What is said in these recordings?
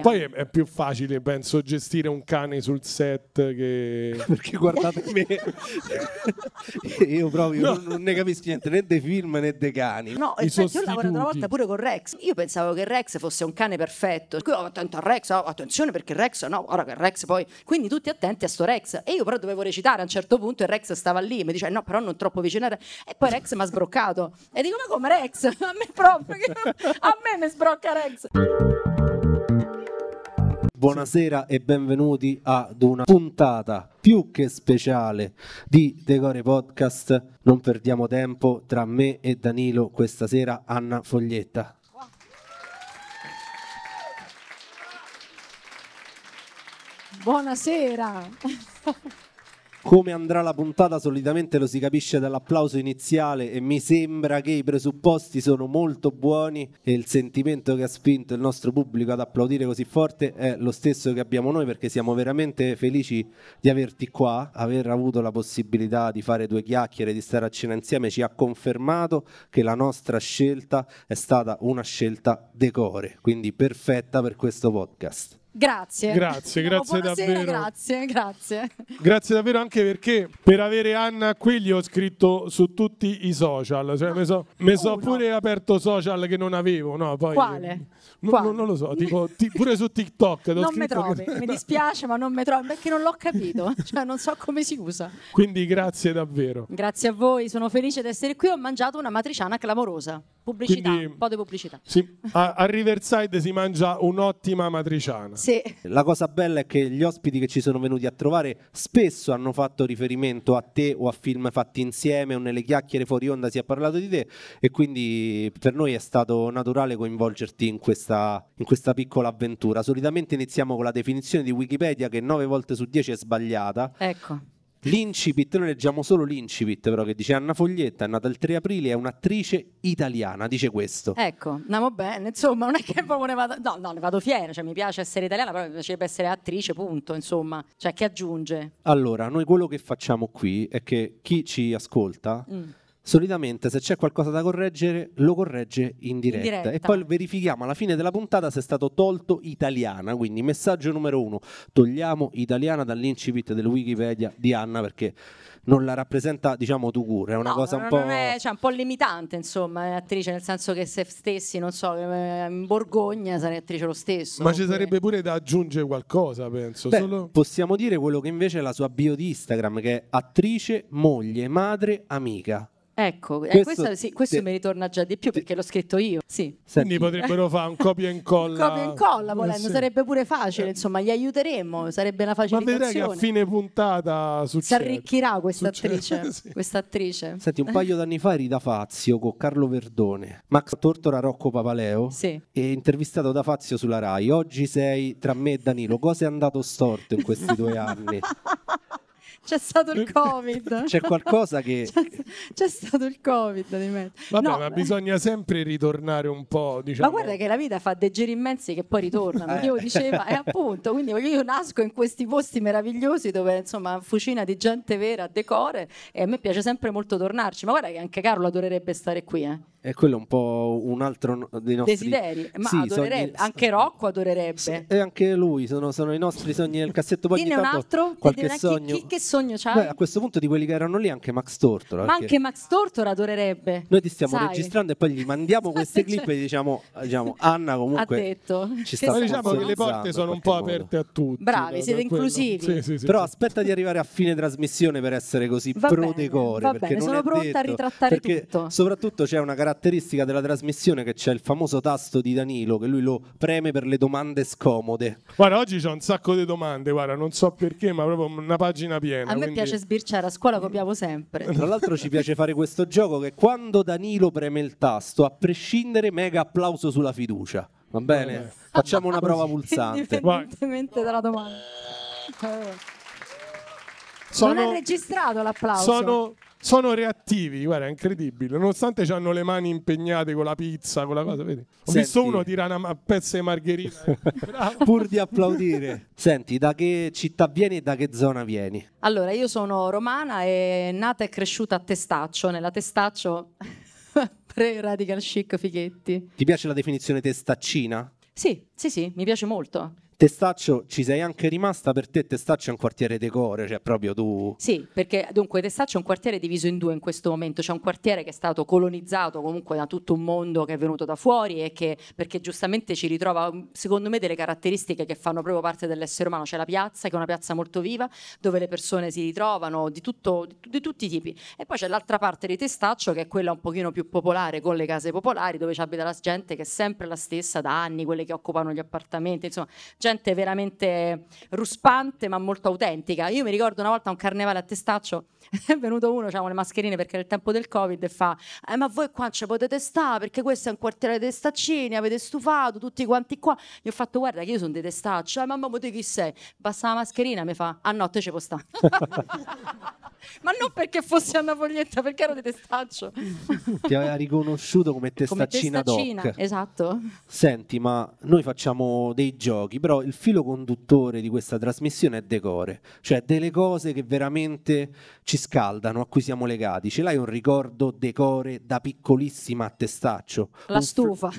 Poi è, è più facile, penso, gestire un cane sul set che... Perché guardate me, io proprio No. non, non ne capisco niente né dei film né dei cani. No, I senti, io ho lavorato una volta pure con Rex. Io pensavo che Rex fosse un cane perfetto. Qui oh, attento a Rex, oh, attenzione perché Rex, no, ora che Rex poi. Quindi tutti attenti a sto Rex. E io però dovevo recitare a un certo punto e Rex stava lì. Mi dice no, però non troppo vicino. a Re-". E poi Rex mi ha sbroccato. E dico, ma come Rex? A me proprio. A me mi sbrocca Rex. Buonasera e benvenuti ad una puntata più che speciale di Decore Podcast. Non perdiamo tempo tra me e Danilo questa sera Anna Foglietta. Buonasera. Come andrà la puntata solitamente lo si capisce dall'applauso iniziale e mi sembra che i presupposti sono molto buoni e il sentimento che ha spinto il nostro pubblico ad applaudire così forte è lo stesso che abbiamo noi perché siamo veramente felici di averti qua, aver avuto la possibilità di fare due chiacchiere, di stare a cena insieme ci ha confermato che la nostra scelta è stata una scelta decore, quindi perfetta per questo podcast. Grazie. Grazie, No, grazie buonasera, davvero. Grazie, grazie. Grazie davvero anche perché per avere Anna qui gli ho scritto su tutti i social, cioè mi so, mi so Uno. pure aperto social che non avevo, no, poi Quale? Non, Quale? non- non lo so, tipo ti- pure su TikTok Non mi trovi, che- mi dispiace, ma non mi trovi perché non l'ho capito, cioè non so come si usa. Quindi grazie davvero. Grazie a voi, sono felice di essere qui. Ho mangiato una matriciana clamorosa. Pubblicità, Quindi- un po' di pubblicità. Sì, a, a Riverside si mangia un'ottima matriciana. Sì, La cosa bella è che gli ospiti che ci sono venuti a trovare spesso hanno fatto riferimento a te o a film fatti insieme o nelle chiacchiere fuori onda si è parlato di te e quindi per noi è stato naturale coinvolgerti in questa, in questa piccola avventura. Solitamente iniziamo con la definizione di Wikipedia che 9 volte su 10 è sbagliata. ecco. L'incipit, noi leggiamo solo l'incipit però che dice Anna Foglietta è nata il 3 aprile, è un'attrice italiana, dice questo. Ecco, andiamo bene, insomma, non è che proprio ne vado, no, no, ne vado fiera, cioè mi piace essere italiana, però mi piacerebbe essere attrice, punto, insomma, cioè che aggiunge? Allora, noi quello che facciamo qui è che chi ci ascolta Mm. Solitamente se c'è qualcosa da correggere lo corregge in diretta, diretta. e poi verifichiamo alla fine della puntata se è stato tolto italiana quindi messaggio numero uno togliamo italiana dall'incipit del Wikipedia di Anna perché non la rappresenta diciamo tu cura è una No, cosa un po' è, cioè, un po' limitante, insomma, è attrice, nel senso che se stessi, non so, eh, in Borgogna sarei attrice lo stesso. Ma ci oppure- sarebbe pure da aggiungere qualcosa, penso. Beh, Solo... possiamo dire quello che invece è la sua bio di Instagram che è attrice, moglie, madre, amica Ecco, eh, Questo questo, sì, questo te- mi ritorna già di più perché l'ho scritto io, sì. Quindi potrebbero fare un copia e incolla. Copia e incolla volendo, Eh, sì. sarebbe pure facile, insomma, gli aiuteremmo, sarebbe una Ma vedrai che a fine puntata Si succede. arricchirà questa attrice, sì. questa attrice. Senti, un paio d'anni fa eri da Fazio con Carlo Verdone, Max Tortora, Rocco Papaleo Sì. e intervistato da Fazio sulla Rai. Oggi sei tra me e Danilo. Cosa è andato storto in questi due anni? C'è stato il Covid. C'è qualcosa che... C'è, c'è stato il Covid di mezzo. Vabbè, No, ma beh, bisogna sempre ritornare un po', diciamo. Ma guarda che la vita fa dei giri immensi che poi ritornano. Eh. Dio diceva, e appunto, quindi io nasco in questi posti meravigliosi dove insomma fucina di gente vera, decore e a me piace sempre molto tornarci. Ma guarda che anche Carlo adorerebbe stare qui, eh. E quello è un po' un altro dei nostri... Desideri, ma Sì, adorerebbe, sogni- anche Rocco adorerebbe. Sì, e anche lui, sono, sono i nostri sogni nel cassetto. Poi Dinne un tanto altro, qualche chi- sogno... Chi, che sogno c'hai? Beh, a questo punto di quelli che erano lì anche Max Tortora. Ma anche Max Tortora adorerebbe. Noi ti stiamo sai. registrando e poi gli mandiamo queste clip e diciamo, diciamo Anna Ha comunque... detto. ci sta Ma senso diciamo che le porte sono un po' modo. aperte a tutti. Bravi, da- siete inclusivi. Sì, sì, sì, Però sì. aspetta di arrivare a fine trasmissione per essere così Va pro decore. va perché sono pronta a ritrattare tutto. Soprattutto c'è una caratteristica della trasmissione che c'è il famoso tasto di Danilo che lui lo preme per le domande scomode. Guarda, oggi c'ho un sacco di domande, guarda, non so perché, ma proprio una pagina piena. A me quindi- piace sbirciare, a scuola copiavo sempre. Tra l'altro ci piace fare questo gioco che quando Danilo preme il tasto, a prescindere, mega applauso sulla fiducia. Va bene? Vabbè. Facciamo una prova pulsante. Indipendentemente dalla domanda. Sono- Non è registrato l'applauso. sono, sono reattivi, guarda, è incredibile. Nonostante hanno le mani impegnate con la pizza, con la cosa, vedi? Ho Senti. visto uno tirare una ma- pezza di margherita. Pur di applaudire. Senti, da che città vieni e da che zona vieni? Allora, io sono romana e nata e cresciuta a Testaccio, nella Testaccio pre-radical chic Fighetti. Ti piace la definizione testaccina? Sì, sì, sì, mi piace molto. Testaccio ci sei anche rimasta, per te Testaccio è un quartiere decore, cioè proprio tu... Sì, perché dunque Testaccio è un quartiere diviso in due in questo momento, c'è un quartiere che è stato colonizzato comunque da tutto un mondo che è venuto da fuori e che perché giustamente ci ritrova secondo me delle caratteristiche che fanno proprio parte dell'essere umano, c'è la piazza che è una piazza molto viva dove le persone si ritrovano di, tutto, di, di tutti i tipi. E poi c'è l'altra parte di Testaccio che è quella un pochino più popolare con le case popolari dove ci abita la gente che è sempre la stessa da anni, quelle che occupano gli appartamenti, insomma gente veramente ruspante ma molto autentica. Io mi ricordo una volta un carnevale a Testaccio, è venuto uno, avevamo le mascherine perché era il tempo del Covid e fa eh, ma voi qua ci potete stare perché questo è un quartiere dei Testaccini, avete stufato tutti quanti qua. Gli ho fatto guarda che io sono di Testaccio, eh, mamma te chi sei? Basta la mascherina mi fa ah no te ci può stare. ma non perché fossi Anna Foglietta, perché ero di Testaccio. Ti aveva riconosciuto come testaccina, come testaccina doc. Esatto. Senti, ma noi facciamo dei giochi, però il filo conduttore di questa trasmissione è decore, cioè delle cose che veramente ci scaldano, a cui siamo legati. Ce l'hai un ricordo decore da piccolissima a testaccio? La stufa.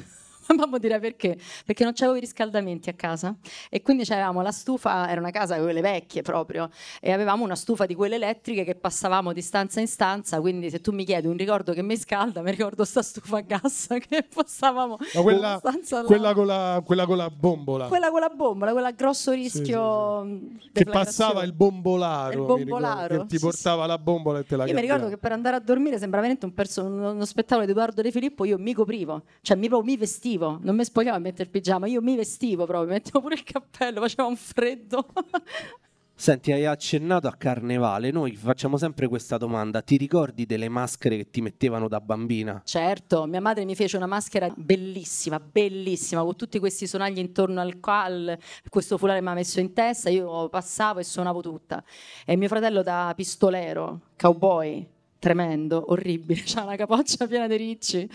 Mamma dirà perché? Perché non c'avevo i riscaldamenti a casa e quindi avevamo la stufa, era una casa quelle vecchie proprio, e avevamo una stufa di quelle elettriche che passavamo di stanza in stanza, quindi se tu mi chiedi un ricordo che mi scalda, mi ricordo sta stufa a gas che passavamo Ma quella, stanza quella con la, quella con la bombola. quella con la bombola, quella a grosso rischio sì, mh, che deflagrazione. passava il bombolaro, Il mi ricordo, bombolaro, che ti sì, portava la bombola e te la Io mi ricordo che per andare a dormire sembrava veramente un perso- uno, spettacolo di Edoardo De Filippo, io mi coprivo, cioè mi, mi vestivo, non mi spogliavo a mettere il pigiama, io mi vestivo proprio, mettevo pure il cappello, faceva un freddo. Senti, hai accennato a carnevale, noi facciamo sempre questa domanda, ti ricordi delle maschere che ti mettevano da bambina? certo, mia madre mi fece una maschera bellissima, bellissima, con tutti questi sonagli intorno al quale questo foulare mi ha messo in testa, io passavo e suonavo tutta. E mio fratello da pistolero, cowboy, tremendo, orribile, c'ha una capoccia piena di ricci.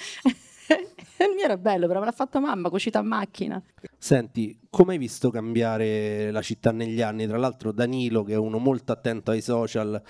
Il mio era bello, però me l'ha fatto mamma, cucita a macchina. Senti, come hai visto cambiare la città negli anni? Tra l'altro Danilo, che è uno molto attento ai social,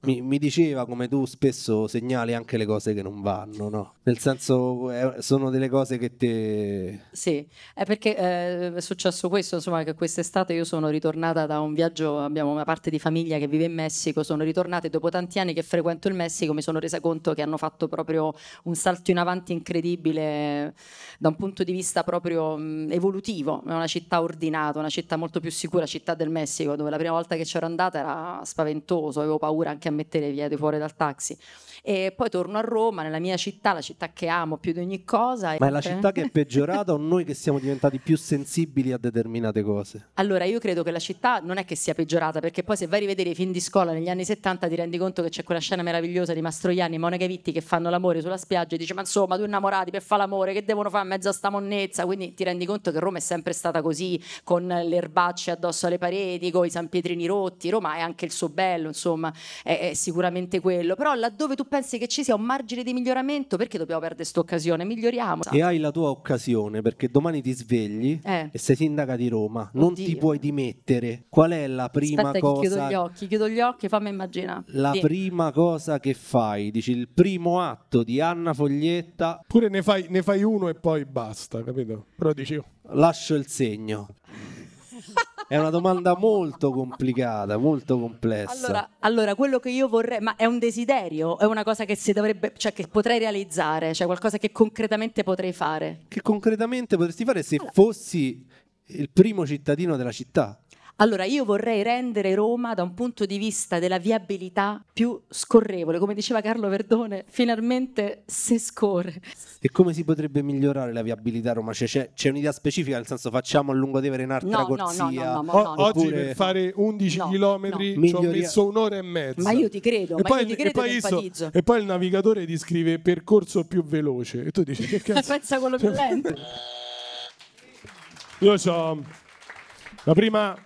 mi, mi diceva come tu spesso segnali anche le cose che non vanno, no? Nel senso, eh, sono delle cose che te... Sì, è perché eh, è successo questo, insomma, che quest'estate io sono ritornata da un viaggio, abbiamo una parte di famiglia che vive in Messico, sono ritornata e dopo tanti anni che frequento il Messico mi sono resa conto che hanno fatto proprio un salto in avanti incredibile da un punto di vista proprio mh, evolutivo, è una città ordinata, una città molto più sicura, città del Messico, dove la prima volta che c'ero andata era spaventoso, avevo paura anche a mettere i piedi fuori dal taxi. E poi torno a Roma, nella mia città, la città che amo più di ogni cosa. Ma è la e- città che è peggiorata o noi che siamo diventati più sensibili a determinate cose? Allora, io credo che la città non è che sia peggiorata, perché poi se vai a rivedere i film di scuola negli anni 70 ti rendi conto che c'è quella scena meravigliosa di Mastroianni e Monica Vitti che fanno l'amore sulla spiaggia e dice ma insomma due innamorati per fare l'amore che devono fare in mezzo a sta monnezza, quindi ti rendi conto che Roma è sempre stata così, con le erbacce addosso alle pareti, con i San Pietrini rotti, Roma è anche il suo bello, insomma, è, è sicuramente quello, però laddove tu pensi che ci sia un margine di miglioramento, perché dobbiamo perdere questa occasione? Miglioriamo. E hai la tua occasione perché domani ti svegli Eh. e sei sindaca di Roma, non ti puoi dimettere. Qual è la prima Aspetta che chiudo gli cosa occhi, chiudo gli occhi, fammi immaginare. la Sì. prima cosa che fai? Dici il primo atto di Anna Foglietta, Pure ne fai, ne fai uno e poi basta, capito? Però dici, oh, lascio il segno. È una domanda molto complicata, molto complessa. Allora, allora, quello che io vorrei, ma è un desiderio, è una cosa che si dovrebbe, cioè che potrei realizzare, cioè qualcosa che concretamente potrei fare. Che concretamente potresti fare se fossi il primo cittadino della città? Allora, io vorrei rendere Roma da un punto di vista della viabilità più scorrevole, come diceva Carlo Verdone, finalmente se scorre. E come si potrebbe migliorare la viabilità a Roma? Cioè, c'è, c'è un'idea specifica, nel senso facciamo a Lungotevere un'altra No, no, no, corsia? no, no, o- no, no. oggi per fare 11 No, km no. ci ho messo un'ora e mezza. Ma io ti credo, E ma poi, io ti e credo poi e io so- empatizzo. e poi il navigatore ti scrive percorso più veloce e tu dici che cazzo Pensa quello più lento. io so la prima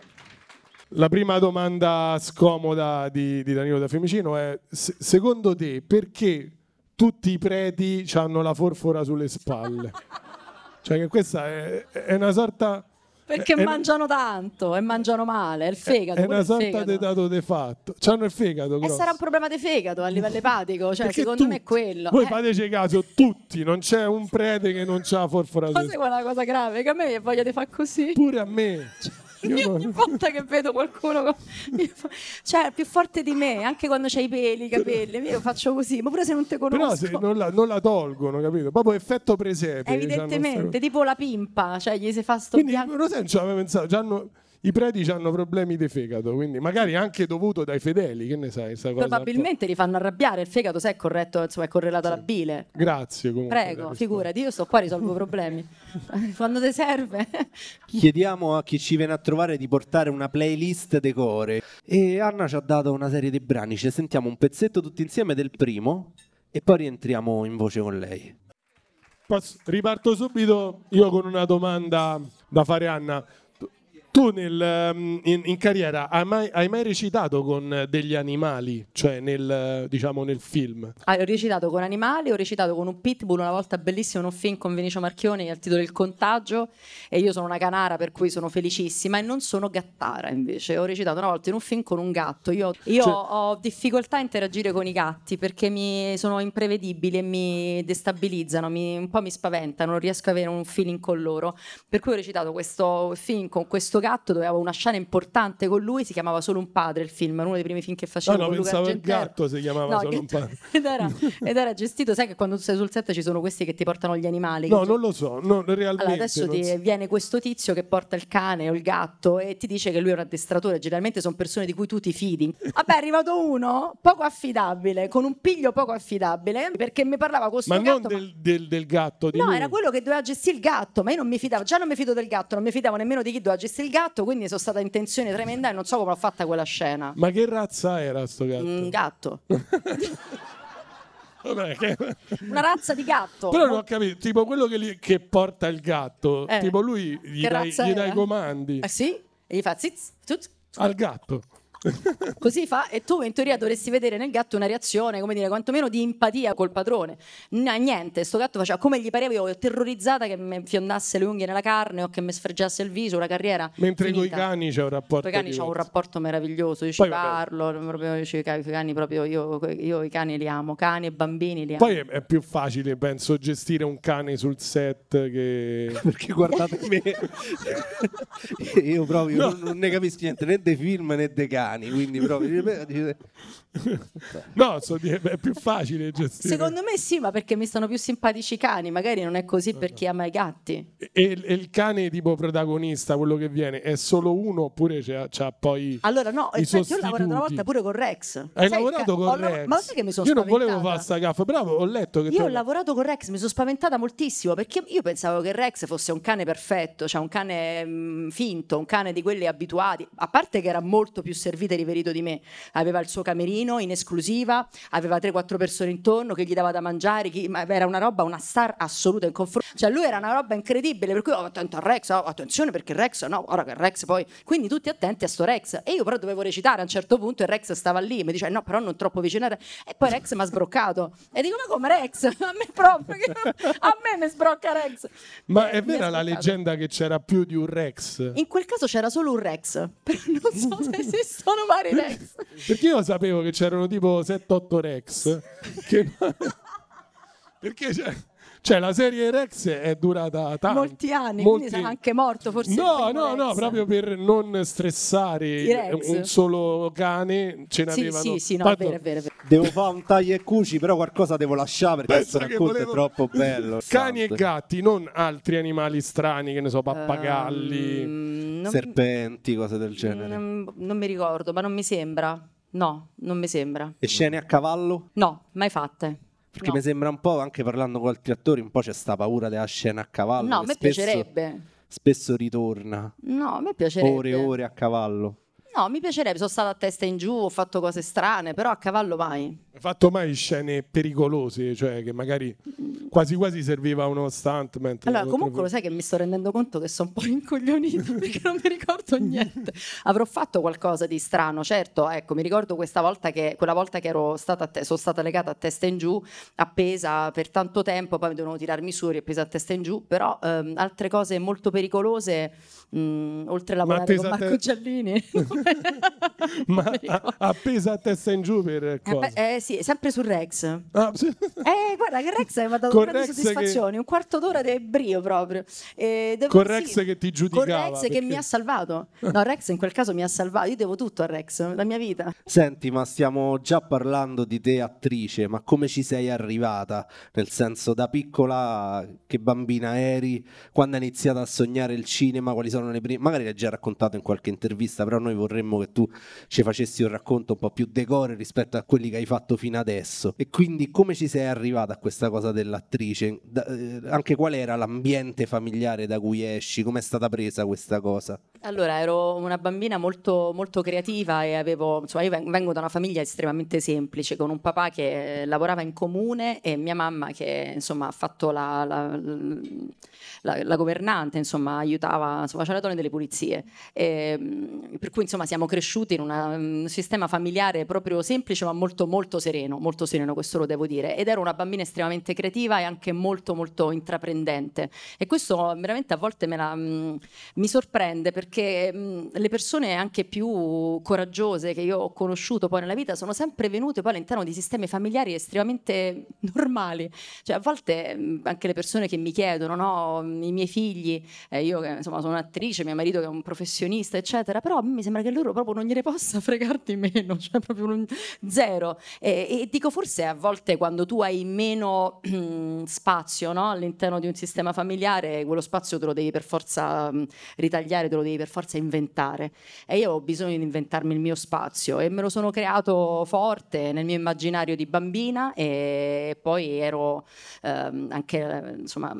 la prima domanda scomoda di, di Danilo da Fiumicino è se- secondo te perché tutti i preti hanno la forfora sulle spalle cioè che questa è, è una sorta Perché È- mangiano tanto e mangiano male, è il fegato. È una sorta di dato de fatto. C'hanno il fegato. E grosso. sarà un problema di fegato a livello epatico, cioè Perché secondo me è tutti- quello. Voi Eh, fateci caso, tutti, non c'è un prete che non c'ha forfora ma è la cosa grave? Che a me mi voglia di fare così. Pure a me. Io Io ogni non- volta che vedo qualcuno fa- cioè è più forte di me anche quando c'hai i peli, i capelli io faccio così ma pure se non te conosco Però non la, non la tolgono, capito? Proprio effetto presepe. c'hanno evidentemente tipo la pimpa cioè gli si fa sto Quindi bianco non ci avevo pensato. c'hanno- I preti hanno problemi di fegato, quindi magari anche dovuto dai fedeli, che ne sai? sta cosa probabilmente li fanno arrabbiare il fegato se è corretto insomma è correlato alla bile? Grazie comunque. prego figurati io sto qua risolvo problemi quando ti serve Chiediamo a chi ci viene a trovare di portare una playlist decore. E Anna ci ha dato una serie di brani. Ci sentiamo un pezzetto tutti insieme del primo e poi rientriamo in voce con lei. Riparto subito io con una domanda da fare Anna. Tu- nel, ehm, in, in carriera hai mai, hai mai recitato con degli animali, cioè nel, diciamo, nel film? Ah, ho recitato con animali, ho recitato con un pitbull una volta bellissimo un film con Vinicio Marchioni al titolo Il contagio e io sono una canara per cui sono felicissima e non sono gattara invece, ho recitato una volta in un film con un gatto, io, io Cioè- ho difficoltà a interagire con i gatti perché mi sono imprevedibili e mi destabilizzano, mi- un po' mi spaventano, non riesco ad avere un feeling con loro, per cui ho recitato questo film con questo gatto dove avevo una scena importante con lui, si chiamava Solo un padre il film, uno dei primi film che No, facevo no, Luca pensavo il gatto si chiamava No, solo un padre. ed, era, ed era gestito, sai che quando tu sei sul set ci sono questi che ti portano gli animali. No, non lo so, no, realmente. allora adesso ti so. viene questo tizio che porta il cane o il gatto e ti dice che lui è un addestratore, generalmente sono persone di cui tu ti fidi. Vabbè, è arrivato uno poco affidabile, con un piglio poco affidabile, perché mi parlava con sto Ma gatto. non del, del- del gatto, di No, lui. era quello che doveva gestire il gatto, ma io non mi fidavo, già non mi fido del gatto, non mi fidavo nemmeno di chi doveva gestire il gatto, quindi sono stata in tensione tremenda e non so come l'ho fatta quella scena. Ma che razza era sto gatto? Un gatto, Vabbè, che- una razza di gatto. Però non ho capito, tipo quello che, li- che porta il gatto, Eh. tipo lui gli dai, gli dai i comandi Eh sì? E gli fa ziz, zuz, al gatto. Così fa, e tu in teoria dovresti vedere nel gatto una reazione, come dire, quantomeno di empatia col padrone. No, niente, sto gatto faceva come gli pareva, io terrorizzata che mi fiondasse le unghie nella carne o che mi sfregiasse il viso, una carriera. Mentre con i cani c'è un rapporto Con i cani c'ho un rapporto meraviglioso, io ci Poi parlo, proprio, io i cani proprio, io, io i cani li amo, cani e bambini li amo. Poi è, è più facile, penso, gestire un cane sul set che... Perché guardate me, io proprio non, non ne capisco niente né dei film né dei cani, quindi proprio dice- No, so dire, è più facile gestire. Secondo me sì, ma perché mi stanno più simpatici i cani, magari non è così per chi ama i gatti. E, e il cane tipo protagonista, quello che viene, è solo uno oppure c'ha, c'ha poi... Allora, no, I infatti io ho lavorato una volta pure con Rex. Hai Sai, lavorato con ho lav- Rex? Ma sai che mi sono Io non volevo fare sta gaffa, bravo, ho letto che Io ho lavorato con Rex, mi sono spaventata moltissimo perché io pensavo che Rex fosse un cane perfetto, cioè un cane mm, finto, un cane di quelli abituati, a parte che era molto più servito e riverito di me, aveva il suo camerino in esclusiva, aveva 3-4 persone intorno che gli dava da mangiare, chi- ma era una roba, una star assoluta in confronto, cioè lui era una roba incredibile, per cui oh, attento a Rex, oh, attenzione perché Rex, no, ora che Rex poi, quindi tutti attenti a sto Rex e io però dovevo recitare a un certo punto e Rex stava lì, mi dice no però non troppo vicino a Rex e poi Rex mi ha sbroccato e dico ma come Rex? A me proprio, a me mi sbrocca Rex. Ma Eh, è vera la leggenda che c'era più di un Rex? In quel caso c'era solo un Rex, però non so se esistono vari Rex. Perché io sapevo che c'erano tipo 7-8 Rex. che- Perché c'è... cioè, la serie Rex è durata tanto. Molti anni, Molti- quindi sarà anche morto forse. No, no, no, Rex. proprio per non stressare un solo cane, ce Sì, n'avevano. sì, sì, no, è Tanto- vero, è vero. è vero. devo fare un taglio e cuci, però qualcosa devo lasciare perché questo racconto volevo- è troppo bello. Cani e santo. gatti, non altri animali strani, che ne so, pappagalli. Ehm, non- serpenti, cose del genere. non, non mi ricordo, ma non mi sembra. No, non mi sembra. E scene a cavallo? No, mai fatte. Perché No. mi sembra un po', anche parlando con altri attori, un po' c'è sta paura della scena a cavallo. No, a me spesso- piacerebbe. Spesso ritorna. No, a me piacerebbe. Ore e ore a cavallo. No, mi piacerebbe, sono stata a testa in giù, ho fatto cose strane, però a cavallo mai. Hai fatto mai scene pericolose, cioè che magari quasi quasi serviva uno stuntman? Allora, comunque lo sai che mi sto rendendo conto che sono un po' incoglionito perché non mi ricordo niente. Avrò fatto qualcosa di strano, certo, ecco, mi ricordo questa volta che, quella volta che ero stata, te- sono stata legata a testa in giù, appesa per tanto tempo, poi mi dovevano tirarmi su, riappesa a testa in giù, però ehm, altre cose molto pericolose, mh, oltre a lavorare con Marco te- Giallini. Ma a- appesa a testa in giù per Eh, cosa? beh, eh, sì, sempre su Rex. Ah, sì. Eh, guarda che Rex mi ha dato Con grandi Rex soddisfazioni, un quarto d'ora di brio proprio. E devo- Con Rex che ti giudicava, Con Rex che perché- mi ha salvato. No, Rex in quel caso mi ha salvato. Io devo tutto a Rex, la mia vita. Senti, ma stiamo già parlando di te attrice, ma come ci sei arrivata? Nel senso, da piccola che bambina eri? Quando hai iniziato a sognare il cinema? Quali sono le prime? Magari l'hai già raccontato in qualche intervista, però noi vorremmo che tu ci facessi un racconto un po' più decore rispetto a quelli che hai fatto fino adesso. E quindi come ci sei arrivata a questa cosa dell'attrice? Da- eh, anche qual era l'ambiente familiare da cui esci? Come è stata presa questa cosa? Allora, ero una bambina molto, molto creativa e avevo, insomma, io ven- vengo da una famiglia estremamente semplice, con un papà che eh, lavorava in comune e mia mamma che, insomma, ha fatto la, la- la- la governante, insomma, aiutava, insomma, faceva la donna delle pulizie. E, mm, per cui, insomma, siamo cresciuti in una- un sistema familiare proprio semplice, ma molto, molto sereno, molto sereno, questo lo devo dire. Ed ero una bambina estremamente creativa e anche molto, molto intraprendente. E questo veramente a volte me la, mm, mi sorprende perché mh, le persone anche più coraggiose che io ho conosciuto poi nella vita sono sempre venute poi all'interno di sistemi familiari estremamente normali. Cioè a volte mh, anche le persone che mi chiedono, no, i miei figli, eh, io insomma sono un'attrice, mio marito che è un professionista, eccetera, però a me mi sembra che loro proprio non gliene possa fregare di meno, cioè proprio un zero. E, e dico forse a volte quando tu hai meno spazio no, all'interno di un sistema familiare, quello spazio te lo devi per forza mh, ritagliare, te lo devi per forza inventare. E io ho bisogno di inventarmi il mio spazio e me lo sono creato forte nel mio immaginario di bambina e poi ero ehm, anche, insomma,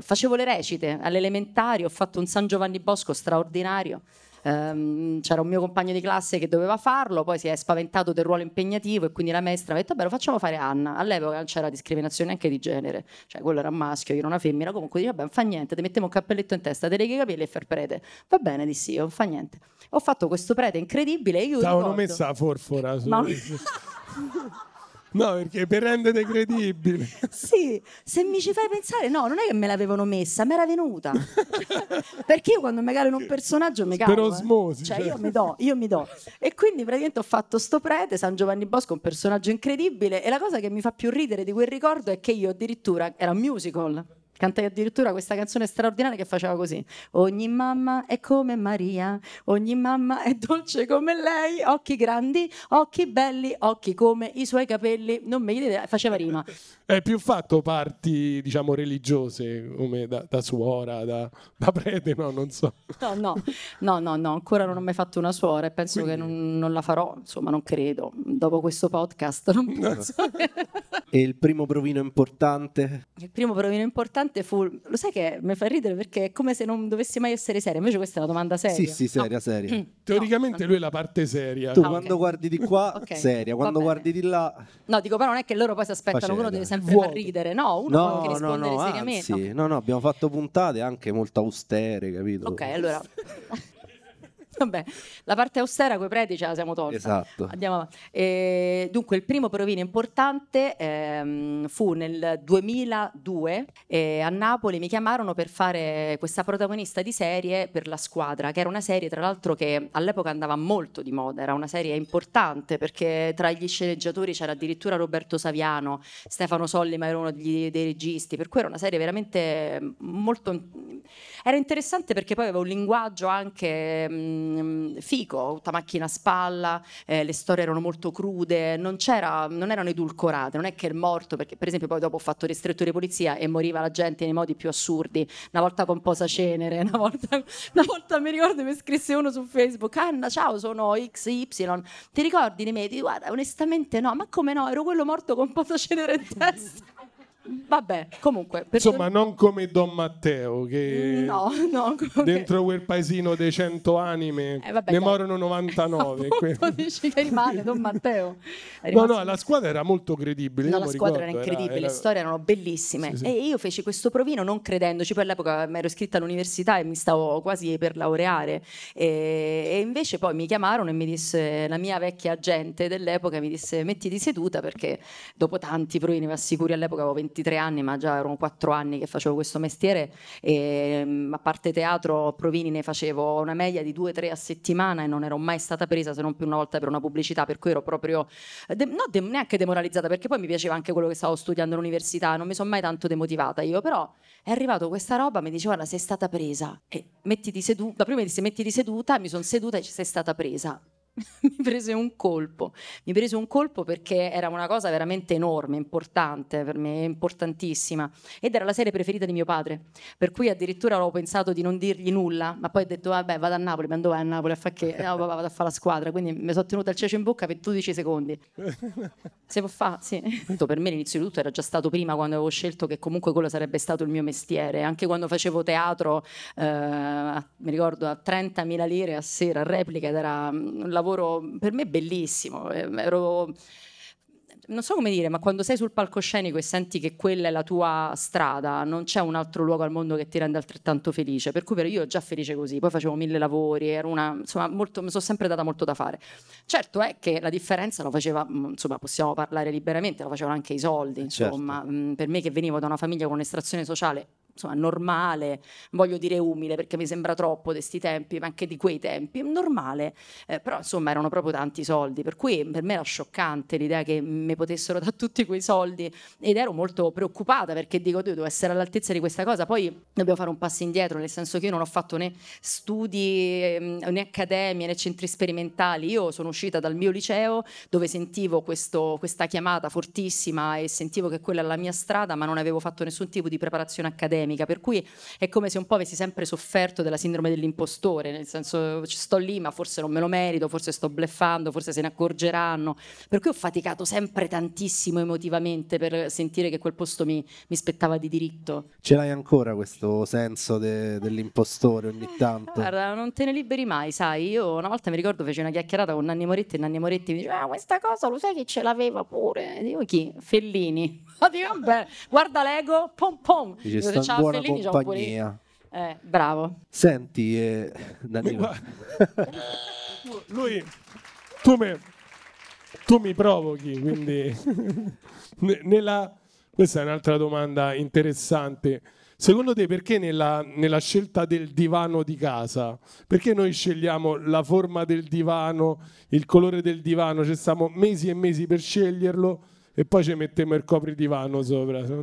facevo le recite alle elementari, ho fatto un San Giovanni Bosco straordinario. Ehm, c'era un mio compagno di classe che doveva farlo, poi si è spaventato del ruolo impegnativo e quindi la maestra ha detto: Vabbè, lo facciamo fare Anna. All'epoca non c'era discriminazione anche di genere, cioè quello era un maschio, io ero una femmina. Comunque dice: Vabbè, non fa niente, ti mettiamo un cappelletto in testa, te leghi i capelli e fai il prete. Va bene, dissi io, non fa niente. Ho fatto questo prete incredibile. e Io T'avevano ricordo- messa la forfora. su- Ma- No, perché per rendere credibile. Sì, se mi ci fai pensare, no, non è che me l'avevano messa, mi era venuta. Perché io quando mi calo in un personaggio mi calo. Per eh. osmosi, Cioè, cioè. io mi do, io mi do. E quindi praticamente ho fatto sto prete, San Giovanni Bosco, un personaggio incredibile. E la cosa che mi fa più ridere di quel ricordo è che io addirittura, era un musical. Cantai addirittura questa canzone straordinaria che faceva così: Ogni mamma è come Maria, ogni mamma è dolce come lei, occhi grandi, occhi belli, occhi come i suoi capelli. Non mi chiedete, faceva rima. Hai più fatto parti, diciamo, religiose, come da, da suora, da, da prete, no, non so. No, no, no, no, no, ancora non ho mai fatto una suora e penso Quindi- che non, non la farò, insomma, non credo. Dopo questo podcast non penso. E il primo provino importante? Il primo provino importante fu, lo sai che mi fa ridere perché è come se non dovessi mai essere seria, invece questa è una domanda seria. Sì, sì, seria, No. seria. Teoricamente No. lui è la parte seria. Tu Ah, quando ok. guardi di qua, Ok, seria, quando guardi di là, No, dico però non è che loro poi si aspettano uno deve sempre Vuoto. far ridere, no, uno può anche No, no, rispondere no, seriamente. anzi, no, no, abbiamo fatto puntate anche molto austere, capito? Ok, allora. Vabbè, la parte austera coi preti ce la siamo tolta. Esatto. Andiamo avanti. Eh, dunque, il primo provino importante ehm, fu nel 2002 eh, a Napoli. Mi chiamarono per fare questa protagonista di serie per la squadra, che era una serie, tra l'altro, che all'epoca andava molto di moda. Era una serie importante perché tra gli sceneggiatori c'era addirittura Roberto Saviano, Stefano Solli, ma era uno degli- dei registi. Per cui era una serie veramente molto. Era interessante perché poi aveva un linguaggio anche mm, fico, tutta macchina a spalla, eh, le storie erano molto crude, non, c'era, non erano edulcorate, non è che il morto, perché per esempio poi dopo ho fatto ristretto di polizia e moriva la gente nei modi più assurdi, una volta con posa cenere, una volta, una volta mi ricordo mi scrisse uno su Facebook, Anna ciao sono XY, ti ricordi di me? Guarda onestamente no, ma come no, ero quello morto con posa cenere in testa. Vabbè, comunque. per Insomma, non come Don Matteo, che No, no. comunque- dentro quel paesino dei cento anime Eh, vabbè, ne morono 99. Appunto, dici che rimane Don Matteo. No, no, la squadra era molto credibile. No, la squadra ricordo, era incredibile, era- le storie erano bellissime. Sì, sì. E io feci questo provino non credendoci. Poi all'epoca mi ero iscritta all'università e mi stavo quasi per laureare. E, e invece poi mi chiamarono e mi disse la mia vecchia agente dell'epoca: mi disse mettiti seduta perché dopo tanti provini, vi assicuri, all'epoca avevo 23 anni, ma già erano 4 anni che facevo questo mestiere. E mm, a parte teatro, provini ne facevo una media di 2-3 a settimana e non ero mai stata presa se non più una volta per una pubblicità, per cui ero proprio de- no, de- neanche demoralizzata perché poi mi piaceva anche quello che stavo studiando all'università, non mi sono mai tanto demotivata io, però è arrivato questa roba, mi dice guarda sei stata presa e mettiti seduta, prima mi disse mettiti seduta, mi sono seduta e sei stata presa. mi prese un colpo, mi prese un colpo perché era una cosa veramente enorme, importante per me, importantissima ed era la serie preferita di mio padre, per cui addirittura avevo pensato di non dirgli nulla, ma poi ho detto vabbè vado a Napoli, ma dove vai a Napoli a fare che? No, papà, vado a fare la squadra, quindi mi sono tenuta il cece in bocca per 12 secondi. Si può fare? Sì. Per me l'inizio di tutto era già stato prima quando avevo scelto che comunque quello sarebbe stato il mio mestiere. Anche quando facevo teatro, eh, mi ricordo a 30.000 lire a sera, a replica, ed era un lavoro per me bellissimo. Eh, Ero non so come dire, ma quando sei sul palcoscenico e senti che quella è la tua strada, non c'è un altro luogo al mondo che ti rende altrettanto felice. Per cui io ero già felice così, poi facevo mille lavori, una, insomma, molto, mi sono sempre data molto da fare. Certo è che la differenza lo faceva, mm, insomma, possiamo parlare liberamente, lo facevano anche i soldi, Certo. insomma, mm, per me che venivo da una famiglia con un'estrazione sociale insomma, normale, voglio dire umile perché mi sembra troppo di questi tempi, ma anche di quei tempi, normale, eh, però insomma erano proprio tanti soldi, per cui per me era scioccante l'idea che mi potessero dare tutti quei soldi ed ero molto preoccupata perché dico, devo essere all'altezza di questa cosa, poi dobbiamo fare un passo indietro, nel senso che io non ho fatto né studi ehm, né accademie né centri sperimentali, io sono uscita dal mio liceo dove sentivo questo- questa chiamata fortissima e sentivo che quella era la mia strada, ma non avevo fatto nessun tipo di preparazione accademica, per cui è come se un po' avessi sempre sofferto della sindrome dell'impostore, nel senso ci sto lì, ma forse non me lo merito, forse sto bleffando, forse se ne accorgeranno, per cui ho faticato sempre tantissimo emotivamente per sentire che quel posto mi, mi spettava di diritto. Ce l'hai ancora questo senso de- dell'impostore ogni tanto? Guarda, non te ne liberi mai, sai. Io una volta mi ricordo feci una chiacchierata con Nanni Moretti e Nanni Moretti mi diceva: Ah, questa cosa lo sai che ce l'aveva pure. E dico chi? Fellini. Vabbè, guarda Lego, pom pom. Dice, sta "C'ha in buona Fellini, c'ho pure io." compagnia. Eh, bravo. Senti, eh, Danilo, Lui, tu, me- tu mi provochi, quindi ne- nella- questa è un'altra domanda interessante. Secondo te perché nella, nella scelta del divano di casa, perché noi scegliamo la forma del divano, il colore del divano, ci stiamo mesi e mesi per sceglierlo e poi ci mettiamo il copridivano sopra? Te-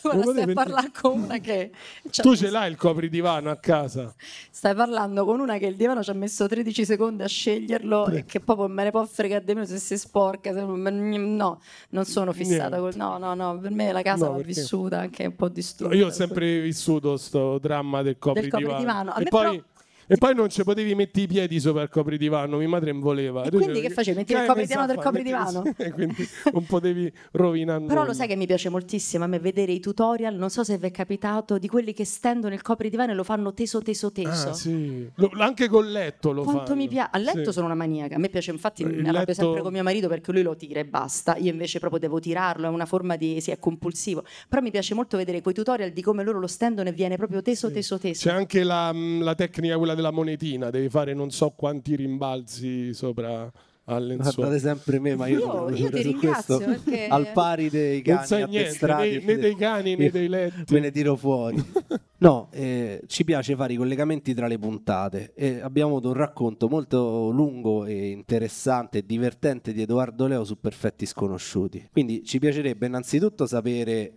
Guarda, stai a perché- parlare con una che. c'ha Tu messo- ce l'hai il copridivano a casa? Stai parlando con una che il divano ci ha messo 13 secondi a sceglierlo e che proprio me ne può fregare di meno se si sporca. se- No, non sono fissata col. No, no, no, per me la casa No, perché- vissuta anche un po' distrutta. Io ho sempre vissuto sto dramma del copridivano. copridivano. A E me poi, però- e poi non ci potevi mettere i piedi sopra il copridivano, mia madre non voleva. E quindi che facevi? Mettevi il copridivano del copridivano? Mettevi- quindi non potevi rovinare Però lo sai che mi piace moltissimo a me vedere i tutorial, non so se vi è capitato, di quelli che stendono il copridivano e lo fanno teso, teso, teso. Ah, sì. Lo- anche col letto lo Quanto fanno. mi piace. A letto Sì. sono una maniaca. A me piace, infatti, Il mi arrabbio letto- sempre con mio marito perché lui lo tira e basta. Io invece proprio devo tirarlo, è una forma di. sì, è compulsivo. Però mi piace molto vedere quei tutorial di come loro lo stendono e viene proprio teso, teso, teso. C'è anche la, mh, la tecnica quella della monetina, devi fare non so quanti rimbalzi sopra al lenzuolo. guardate sempre me, ma io, Io- sono io ti su ringrazio, questo perché- al pari dei Non cani sai niente, né, né dei cani né dei letti. Me ne tiro fuori. No, eh, ci piace fare i collegamenti tra le puntate e abbiamo avuto un racconto molto lungo e interessante e divertente di Edoardo Leo su Perfetti Sconosciuti. Quindi ci piacerebbe innanzitutto sapere eh,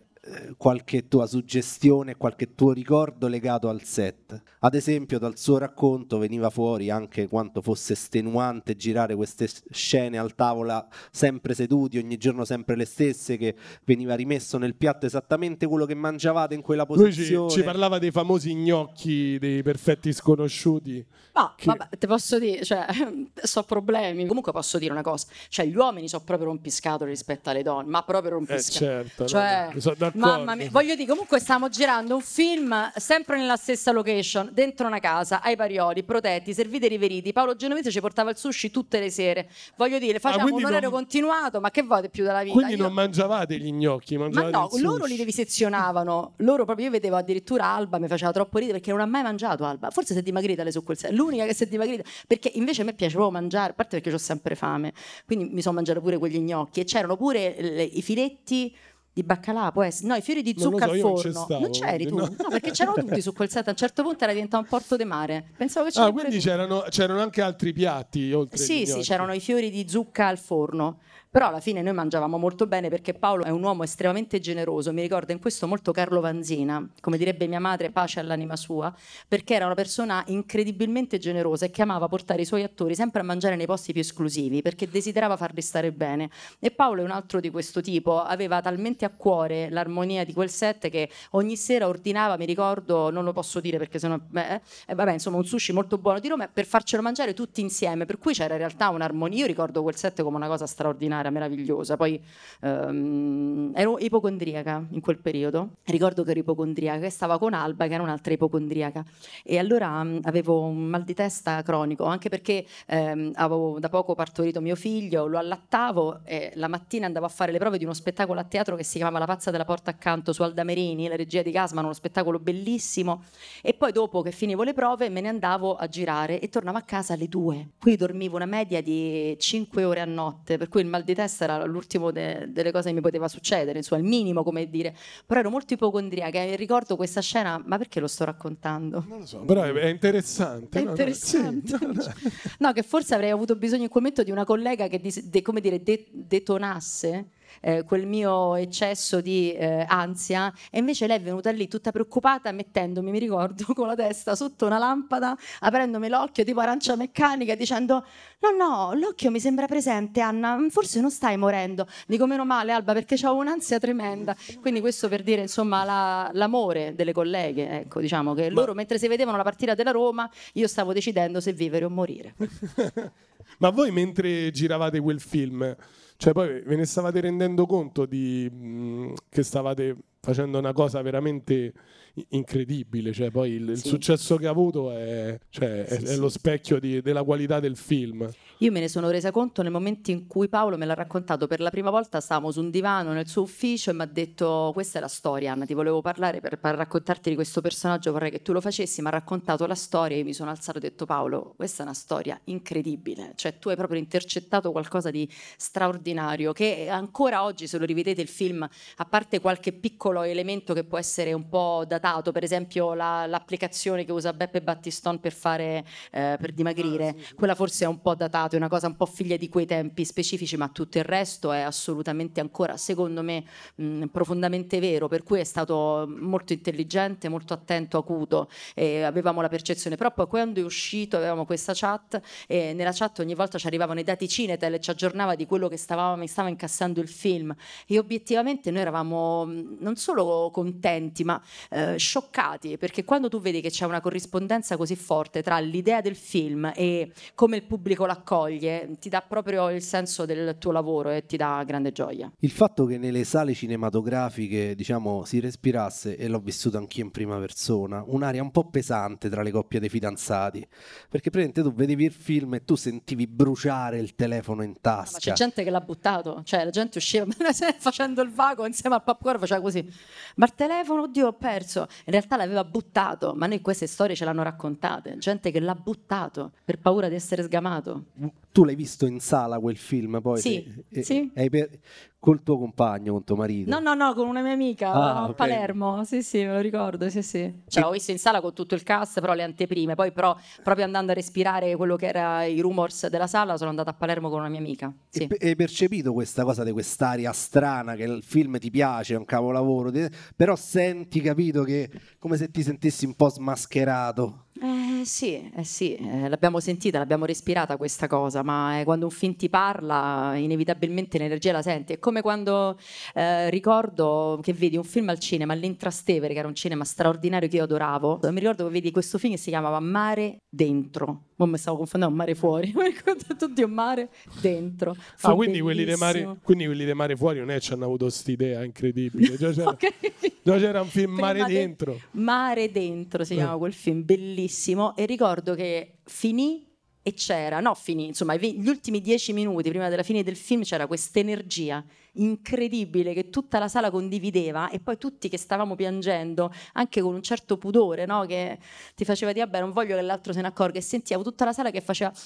qualche tua suggestione, qualche tuo ricordo legato al set. Ad esempio, dal suo racconto veniva fuori anche quanto fosse estenuante girare queste scene al tavola sempre seduti, ogni giorno sempre le stesse, che veniva rimesso nel piatto esattamente quello che mangiavate in quella Lui ci, posizione. ci parlava dei famosi gnocchi dei perfetti sconosciuti. No, Che- vabbè, te posso dire, cioè, so problemi. Comunque posso dire una cosa, cioè gli uomini sono proprio rompiscatole rispetto alle donne, ma proprio Eh, rompiscatole. certo, no, Cioè, no, d'accordo. Mamma mia, voglio dire, comunque stiamo girando un film sempre nella stessa location, dentro una casa, ai parioli, protetti, serviti e riveriti. Paolo Genovese ci portava il sushi tutte le sere. Voglio dire, facciamo quindi un orario non- continuato, ma che vuoi più dalla vita? Quindi Io- non mangiavate gli gnocchi, Ma mangiavate no, il loro li devisezionavano. Loro proprio io vedevo addirittura Alba, mi faceva troppo ridere perché non ha mai mangiato Alba. Forse si è dimagrita lei su quel set. L'unica che si è dimagrita perché invece a me piace proprio mangiare, a parte perché ho sempre fame. Quindi mi sono mangiato pure quegli gnocchi e c'erano pure le- i filetti di baccalà, può essere. No, i fiori di Non zucca so, al non forno. ci stavo, c'eri tu? No. no. perché c'erano tutti su quel set. A un certo punto era diventato un porto de mare. Pensavo che c'era Ah, quindi c'erano, c'erano anche altri piatti oltre Sì, sì, c'erano i fiori di zucca al forno. Però alla fine noi mangiavamo molto bene perché Paolo è un uomo estremamente generoso. Mi ricordo in questo molto Carlo Vanzina, come direbbe mia madre, pace all'anima sua, perché era una persona incredibilmente generosa e che amava portare i suoi attori sempre a mangiare nei posti più esclusivi perché desiderava farli stare bene. E Paolo è un altro di questo tipo, aveva talmente a cuore l'armonia di quel set che ogni sera ordinava, mi ricordo, non lo posso dire perché sennò beh, eh, vabbè, insomma, un sushi molto buono di Roma per farcelo mangiare tutti insieme, per cui c'era in realtà un'armonia. Io ricordo quel set come una cosa straordinaria, meravigliosa. Poi ehm, ero ipocondriaca in quel periodo. Ricordo che ero ipocondriaca e stava con Alba, che era un'altra ipocondriaca. E allora mh, avevo un mal di testa cronico, anche perché ehm, avevo da poco partorito mio figlio, lo allattavo e la mattina andavo a fare le prove di uno spettacolo a teatro che si chiamava La pazza della porta accanto su Aldamerini, la regia di Gasman, uno spettacolo bellissimo. E poi dopo che finivo le prove me ne andavo a girare e tornavo a casa alle due. Qui dormivo una media di 5 ore a notte, per cui il mal di testa era l'ultimo de- delle cose che mi poteva succedere, insomma, il minimo come dire. Però ero molto ipocondriaca e ricordo questa scena, ma perché lo sto raccontando? Non lo so, però è, è interessante. È no? No, interessante. sì, no, no. No, che forse avrei avuto bisogno in quel momento di una collega che dis- de- come dire, de- detonasse eh, quel mio eccesso di eh, ansia e invece lei è venuta lì tutta preoccupata mettendomi, mi ricordo, con la testa sotto una lampada, aprendomi l'occhio tipo arancia meccanica dicendo no no, l'occhio mi sembra presente Anna, forse non stai morendo. Dico meno male Alba perché avevo un'ansia tremenda. Quindi questo per dire insomma la- l'amore delle colleghe, ecco diciamo che loro mentre si vedevano la partita della Roma io stavo decidendo se vivere o morire. Ma voi mentre giravate quel film, cioè poi ve ne stavate rendendo conto di, mh, che stavate facendo una cosa veramente incredibile, cioè poi il, il Sì. successo che ha avuto è, cioè, è- Sì, è sì. lo specchio di- della qualità del film. Io me ne sono resa conto nel momento in cui Paolo me l'ha raccontato per la prima volta, stavamo su un divano nel suo ufficio e mi ha detto questa è la storia Anna, ti volevo parlare per, per raccontarti di questo personaggio, vorrei che tu lo facessi, mi ha raccontato la storia e mi sono alzato e ho detto Paolo, questa è una storia incredibile, cioè tu hai proprio intercettato qualcosa di straordinario che ancora oggi se lo rivedete il film, a parte qualche piccolo elemento che può essere un po' datato, per esempio la- l'applicazione che usa Beppe Battiston per fare eh, per dimagrire, quella forse è un po' datata, è una cosa un po' figlia di quei tempi specifici, ma tutto il resto è assolutamente ancora, secondo me, mh, profondamente vero, per cui è stato molto intelligente, molto attento, acuto, e avevamo la percezione, però poi quando è uscito avevamo questa chat e nella chat ogni volta ci arrivavano i dati Cinetel e ci aggiornava di quello che stavamo, stava incassando il film. E obiettivamente noi eravamo non solo contenti, ma eh, scioccati, perché quando tu vedi che c'è una corrispondenza così forte tra l'idea del film e come il pubblico l'accoglie, ti dà proprio il senso del tuo lavoro e ti dà grande gioia. Il fatto che nelle sale cinematografiche, diciamo, si respirasse, e l'ho vissuto anch'io in prima persona, un'aria un po' pesante tra le coppie dei fidanzati. Perché praticamente tu vedevi il film e tu sentivi bruciare il telefono in Ah, Ma c'è tasca. gente che l'ha buttato, cioè la gente usciva facendo il vago insieme al popcorn, faceva così. Ma il telefono, oddio, ho perso. In realtà l'aveva buttato, ma noi queste storie ce l'hanno raccontate. Gente che l'ha buttato per paura di essere sgamato. Tu l'hai visto in sala quel film poi? Sì, E- sì. per- Col tuo compagno, con tuo marito? No, no, no, con una mia amica Ah, a ok. Palermo. Sì, sì, me lo ricordo. Sì, sì. Cioè, l'ho visto in sala con tutto il cast, però le anteprime. Poi, però, proprio andando a respirare quello che era i rumors della sala, sono andata a Palermo con una mia amica. Sì. E Hai percepito questa cosa di quest'aria strana che il film ti piace, è un capolavoro, però senti, capito, che come se ti sentissi un po' smascherato. Eh, Eh sì, eh sì, eh, l'abbiamo sentita, l'abbiamo respirata questa cosa, ma eh, quando un film ti parla, inevitabilmente l'energia la senti. È come quando eh, ricordo che vedi un film al cinema, all'Intrastevere, che era un cinema straordinario che io adoravo. Mi ricordo che vedi questo film che si chiamava Mare Dentro. Non mi stavo confondendo, Mare Fuori. Mi ricordo tutti un mare dentro. Fu Ah, quindi quelli, mare, quindi quelli di mare fuori non è ci hanno avuto quest'idea incredibile. Già c'era, Ok. già c'era un film Prima mare de- dentro. Mare dentro si Eh. chiama quel film, bellissimo. E ricordo che finì e c'era, no, finì, insomma, gli ultimi dieci minuti prima della fine del film c'era questa energia incredibile che tutta la sala condivideva e poi tutti che stavamo piangendo, anche con un certo pudore, no? Che ti faceva dire, vabbè, non voglio che l'altro se ne accorga. E sentivo tutta la sala che faceva.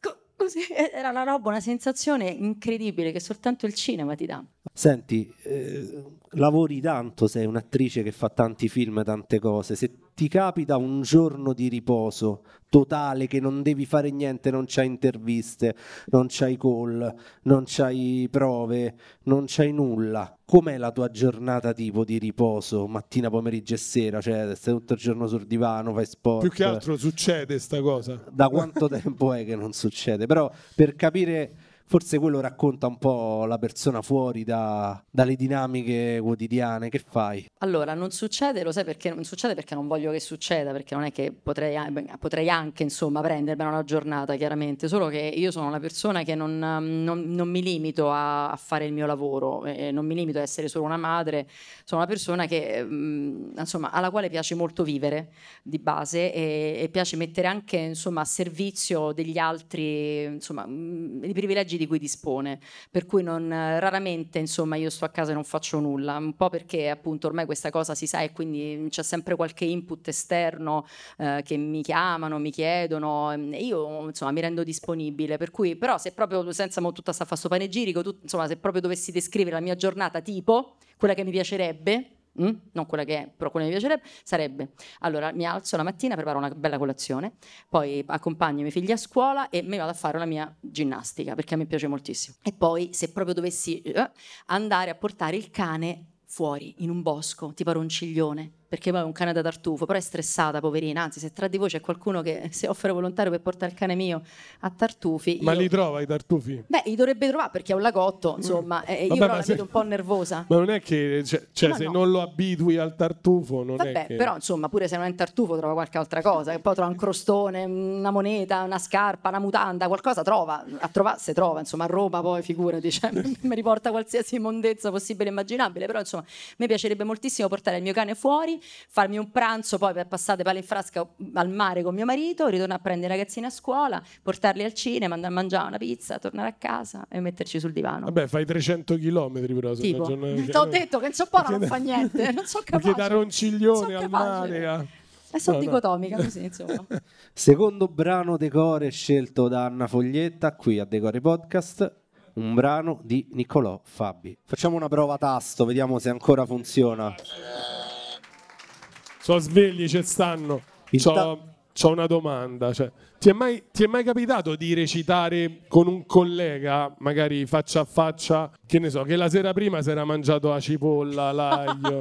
Co- Così, era una roba, una sensazione incredibile che soltanto il cinema ti dà. Senti, eh, lavori tanto, sei un'attrice che fa tanti film, tante cose. Se ti capita un giorno di riposo totale, che non devi fare niente, non c'hai interviste, non c'hai call, non c'hai prove, non c'hai nulla, com'è la tua giornata tipo di riposo, mattina, pomeriggio e sera? Cioè, stai tutto il giorno sul divano, fai sport? Più che altro succede sta cosa. da quanto tempo è che non succede? Però per capire, forse quello racconta un po' la persona fuori da- dalle dinamiche quotidiane. Che fai? Allora, non succede, lo sai perché non succede? Perché non voglio che succeda, perché non è che potrei, potrei anche, insomma, prendermela una giornata, chiaramente, solo che io sono una persona che non, um, non- non mi limito a, a fare il mio lavoro, e non mi limito a essere solo una madre, sono una persona che, mm, insomma, alla quale piace molto vivere di base e, e piace mettere anche, insomma, a servizio degli altri, insomma, mm, i privilegi di cui dispone. Per cui non, raramente insomma io sto a casa e non faccio nulla, un po' perché appunto ormai questa cosa si sa e quindi c'è sempre qualche input esterno eh, che mi chiamano, mi chiedono e io insomma mi rendo disponibile, per cui però se proprio senza tutta sta fa sto panegirico, tut- insomma se proprio dovessi descrivere la mia giornata tipo, quella che mi piacerebbe, mm? non quella che è, però quella che mi piacerebbe, sarebbe allora mi alzo la mattina, preparo una bella colazione, poi accompagno i miei figli a scuola e mi vado a fare la mia ginnastica perché a me piace moltissimo. E poi se proprio dovessi eh, andare a portare il cane fuori in un bosco, tipo Ronciglione, perché poi è un cane da tartufo, però è stressata, poverina, anzi se tra di voi c'è qualcuno che si offre volontario per portare il cane mio a Tartufi, Ma io- li trova i tartufi? Beh, li dovrebbe trovare perché è un lagotto, insomma, e io Vabbè, però la se- vedo un po' nervosa. Ma non è che cioè, cioè, No, se no. non lo abitui al tartufo, non Vabbè, è che. però insomma, pure se non è in tartufo trova qualche altra cosa, che poi trova un crostone, una moneta, una scarpa, una mutanda, qualcosa trova, a trovare se trova, insomma, a Roma poi figurati, cioè, mi riporta qualsiasi immondezza possibile e immaginabile, però insomma, mi piacerebbe moltissimo portare il mio cane fuori, farmi un pranzo poi per passare pale in frasca al mare con mio marito, ritornare a prendere i ragazzini a scuola, portarli al cinema, andare a mangiare una pizza, tornare a casa e metterci sul divano. Vabbè, fai 300 km però. se Tipo, una giornata- ti ho detto che insomma non Perché- fa niente, non so capace. da Ronciglione Non so al mare. a- E sono No, no. dicotomica così, insomma. Secondo brano decore scelto da Anna Foglietta qui a Decore Podcast. Un brano di Niccolò Fabi. Facciamo una prova tasto, vediamo se ancora funziona. Sono svegli, ci stanno. C'ho, ta- c'ho una domanda. Cioè, ti, è mai, ti è mai capitato di recitare con un collega, magari faccia a faccia, che ne so, che la sera prima si era mangiato la cipolla, l'aglio,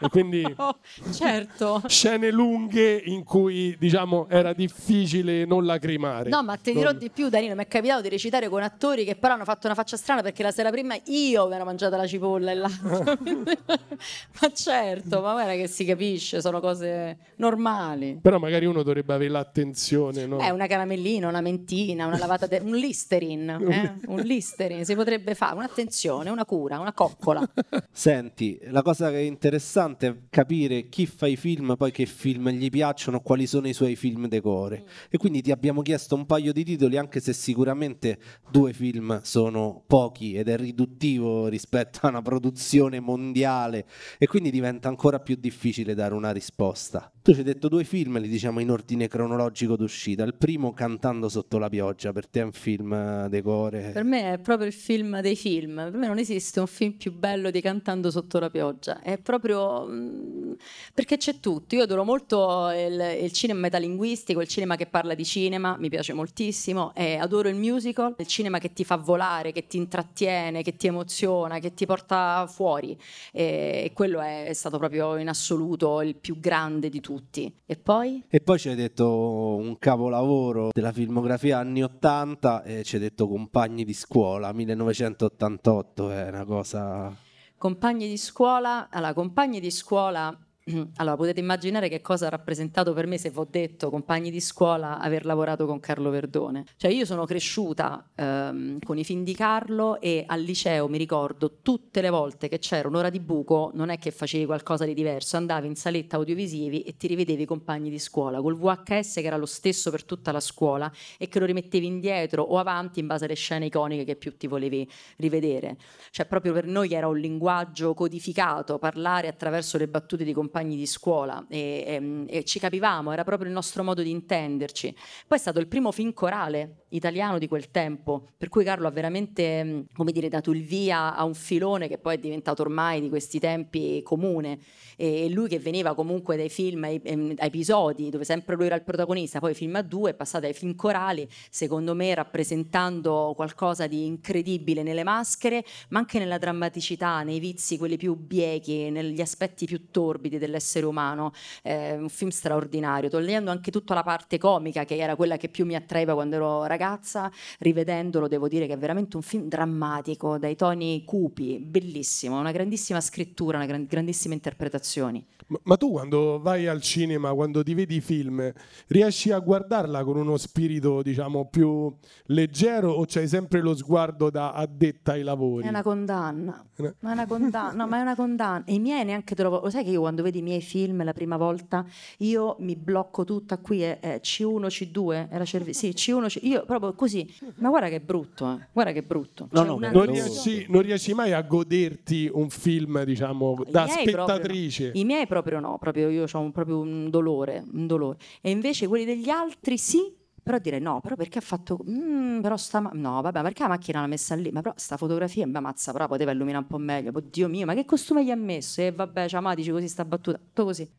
e quindi Oh, certo. scene lunghe in cui, diciamo, era difficile non lacrimare. No, ma ti dirò Non- di più, Danilo. Mi è capitato di recitare con attori che però hanno fatto una faccia strana perché la sera prima io mi ero mangiata la cipolla e l'altro. ma certo, ma guarda che si capisce, sono cose normali. Però magari uno dovrebbe avere l'attenzione, no? È una caramellina, una mentina, una lavata, de- un listerin, eh? un listerin si potrebbe fare, un'attenzione, una cura, una coccola. Senti, la cosa che è interessante è capire chi fa i film, poi che film gli piacciono, quali sono i suoi film decore. E quindi ti abbiamo chiesto un paio di titoli, anche se sicuramente due film sono pochi ed è riduttivo rispetto a una produzione mondiale e quindi diventa ancora più difficile dare una risposta. Tu ci hai detto due film, li diciamo in ordine ordine cronologico d'uscita. Il primo Cantando sotto la pioggia, per te è un film eh, decore. Per me è proprio il film dei film. Per me non esiste un film più bello di Cantando sotto la pioggia. È proprio mm, perché c'è tutto. Io adoro molto il, il cinema metalinguistico, il cinema che parla di cinema, mi piace moltissimo. E adoro il musical, il cinema che ti fa volare, che ti intrattiene, che ti emoziona, che ti porta fuori. E, e quello è, è stato proprio in assoluto il più grande di tutti. E poi? E poi ci hai detto un capolavoro della filmografia anni 80 e ci hai detto Compagni di scuola 1988, è una cosa... Compagni di scuola, allora, compagni di scuola allora, potete immaginare che cosa ha rappresentato per me se vi ho detto, compagni di scuola, aver lavorato con Carlo Verdone. Cioè, io sono cresciuta ehm, con i film di Carlo e al liceo mi ricordo tutte le volte che c'era un'ora di buco, non è che facevi qualcosa di diverso, andavi in saletta audiovisivi e ti rivedevi i compagni di scuola col VHS che era lo stesso per tutta la scuola e che lo rimettevi indietro o avanti in base alle scene iconiche che più ti volevi rivedere. Cioè, proprio per noi era un linguaggio codificato, parlare attraverso le battute di compagni compagni di scuola e, e, ehm, e, ci capivamo, era proprio il nostro modo di intenderci. Poi è stato il primo film corale italiano di quel tempo, per cui Carlo ha veramente, mm, come dire, dato il via a un filone che poi è diventato ormai di questi tempi comune. E lui che veniva comunque dai film a, ehm, a episodi, dove sempre lui era il protagonista, poi film a due, è passato ai film corali, secondo me rappresentando qualcosa di incredibile nelle maschere, ma anche nella drammaticità, nei vizi, quelli più biechi, negli aspetti più torbidi dell'essere umano, eh, un film straordinario, togliendo anche tutta la parte comica che era quella che più mi attraeva quando ero ragazza, rivedendolo devo dire che è veramente un film drammatico, dai toni cupi, bellissimo, una grandissima scrittura, una gran- grandissime interpretazioni. Ma, ma, tu quando vai al cinema, quando ti vedi i film, riesci a guardarla con uno spirito, diciamo, più leggero o c'hai sempre lo sguardo da addetta ai lavori? È una condanna. Ma è una condanna, no, ma è una condanna. E i miei neanche te lo... Lo sai che io quando vedo i miei film la prima volta, io mi blocco tutta qui, è, è C1, C2, era cervi- sì, C1, C... io proprio così. Ma guarda che brutto, eh. guarda che brutto. No, cioè, no, non, riesci, non, riesci, mai a goderti un film, diciamo, da spettatrice? Proprio, I miei proprio no, proprio io ho un, proprio un dolore, un dolore. E invece quelli degli altri sì, però dire no, però perché ha fatto. Mm, però sta. No, vabbè, perché la macchina l'ha messa lì? Ma però sta fotografia, ma mazza, però poteva illuminare un po' meglio. Oddio mio, ma che costume gli ha messo? E vabbè, ciao, dici così sta battuta. Tutto così.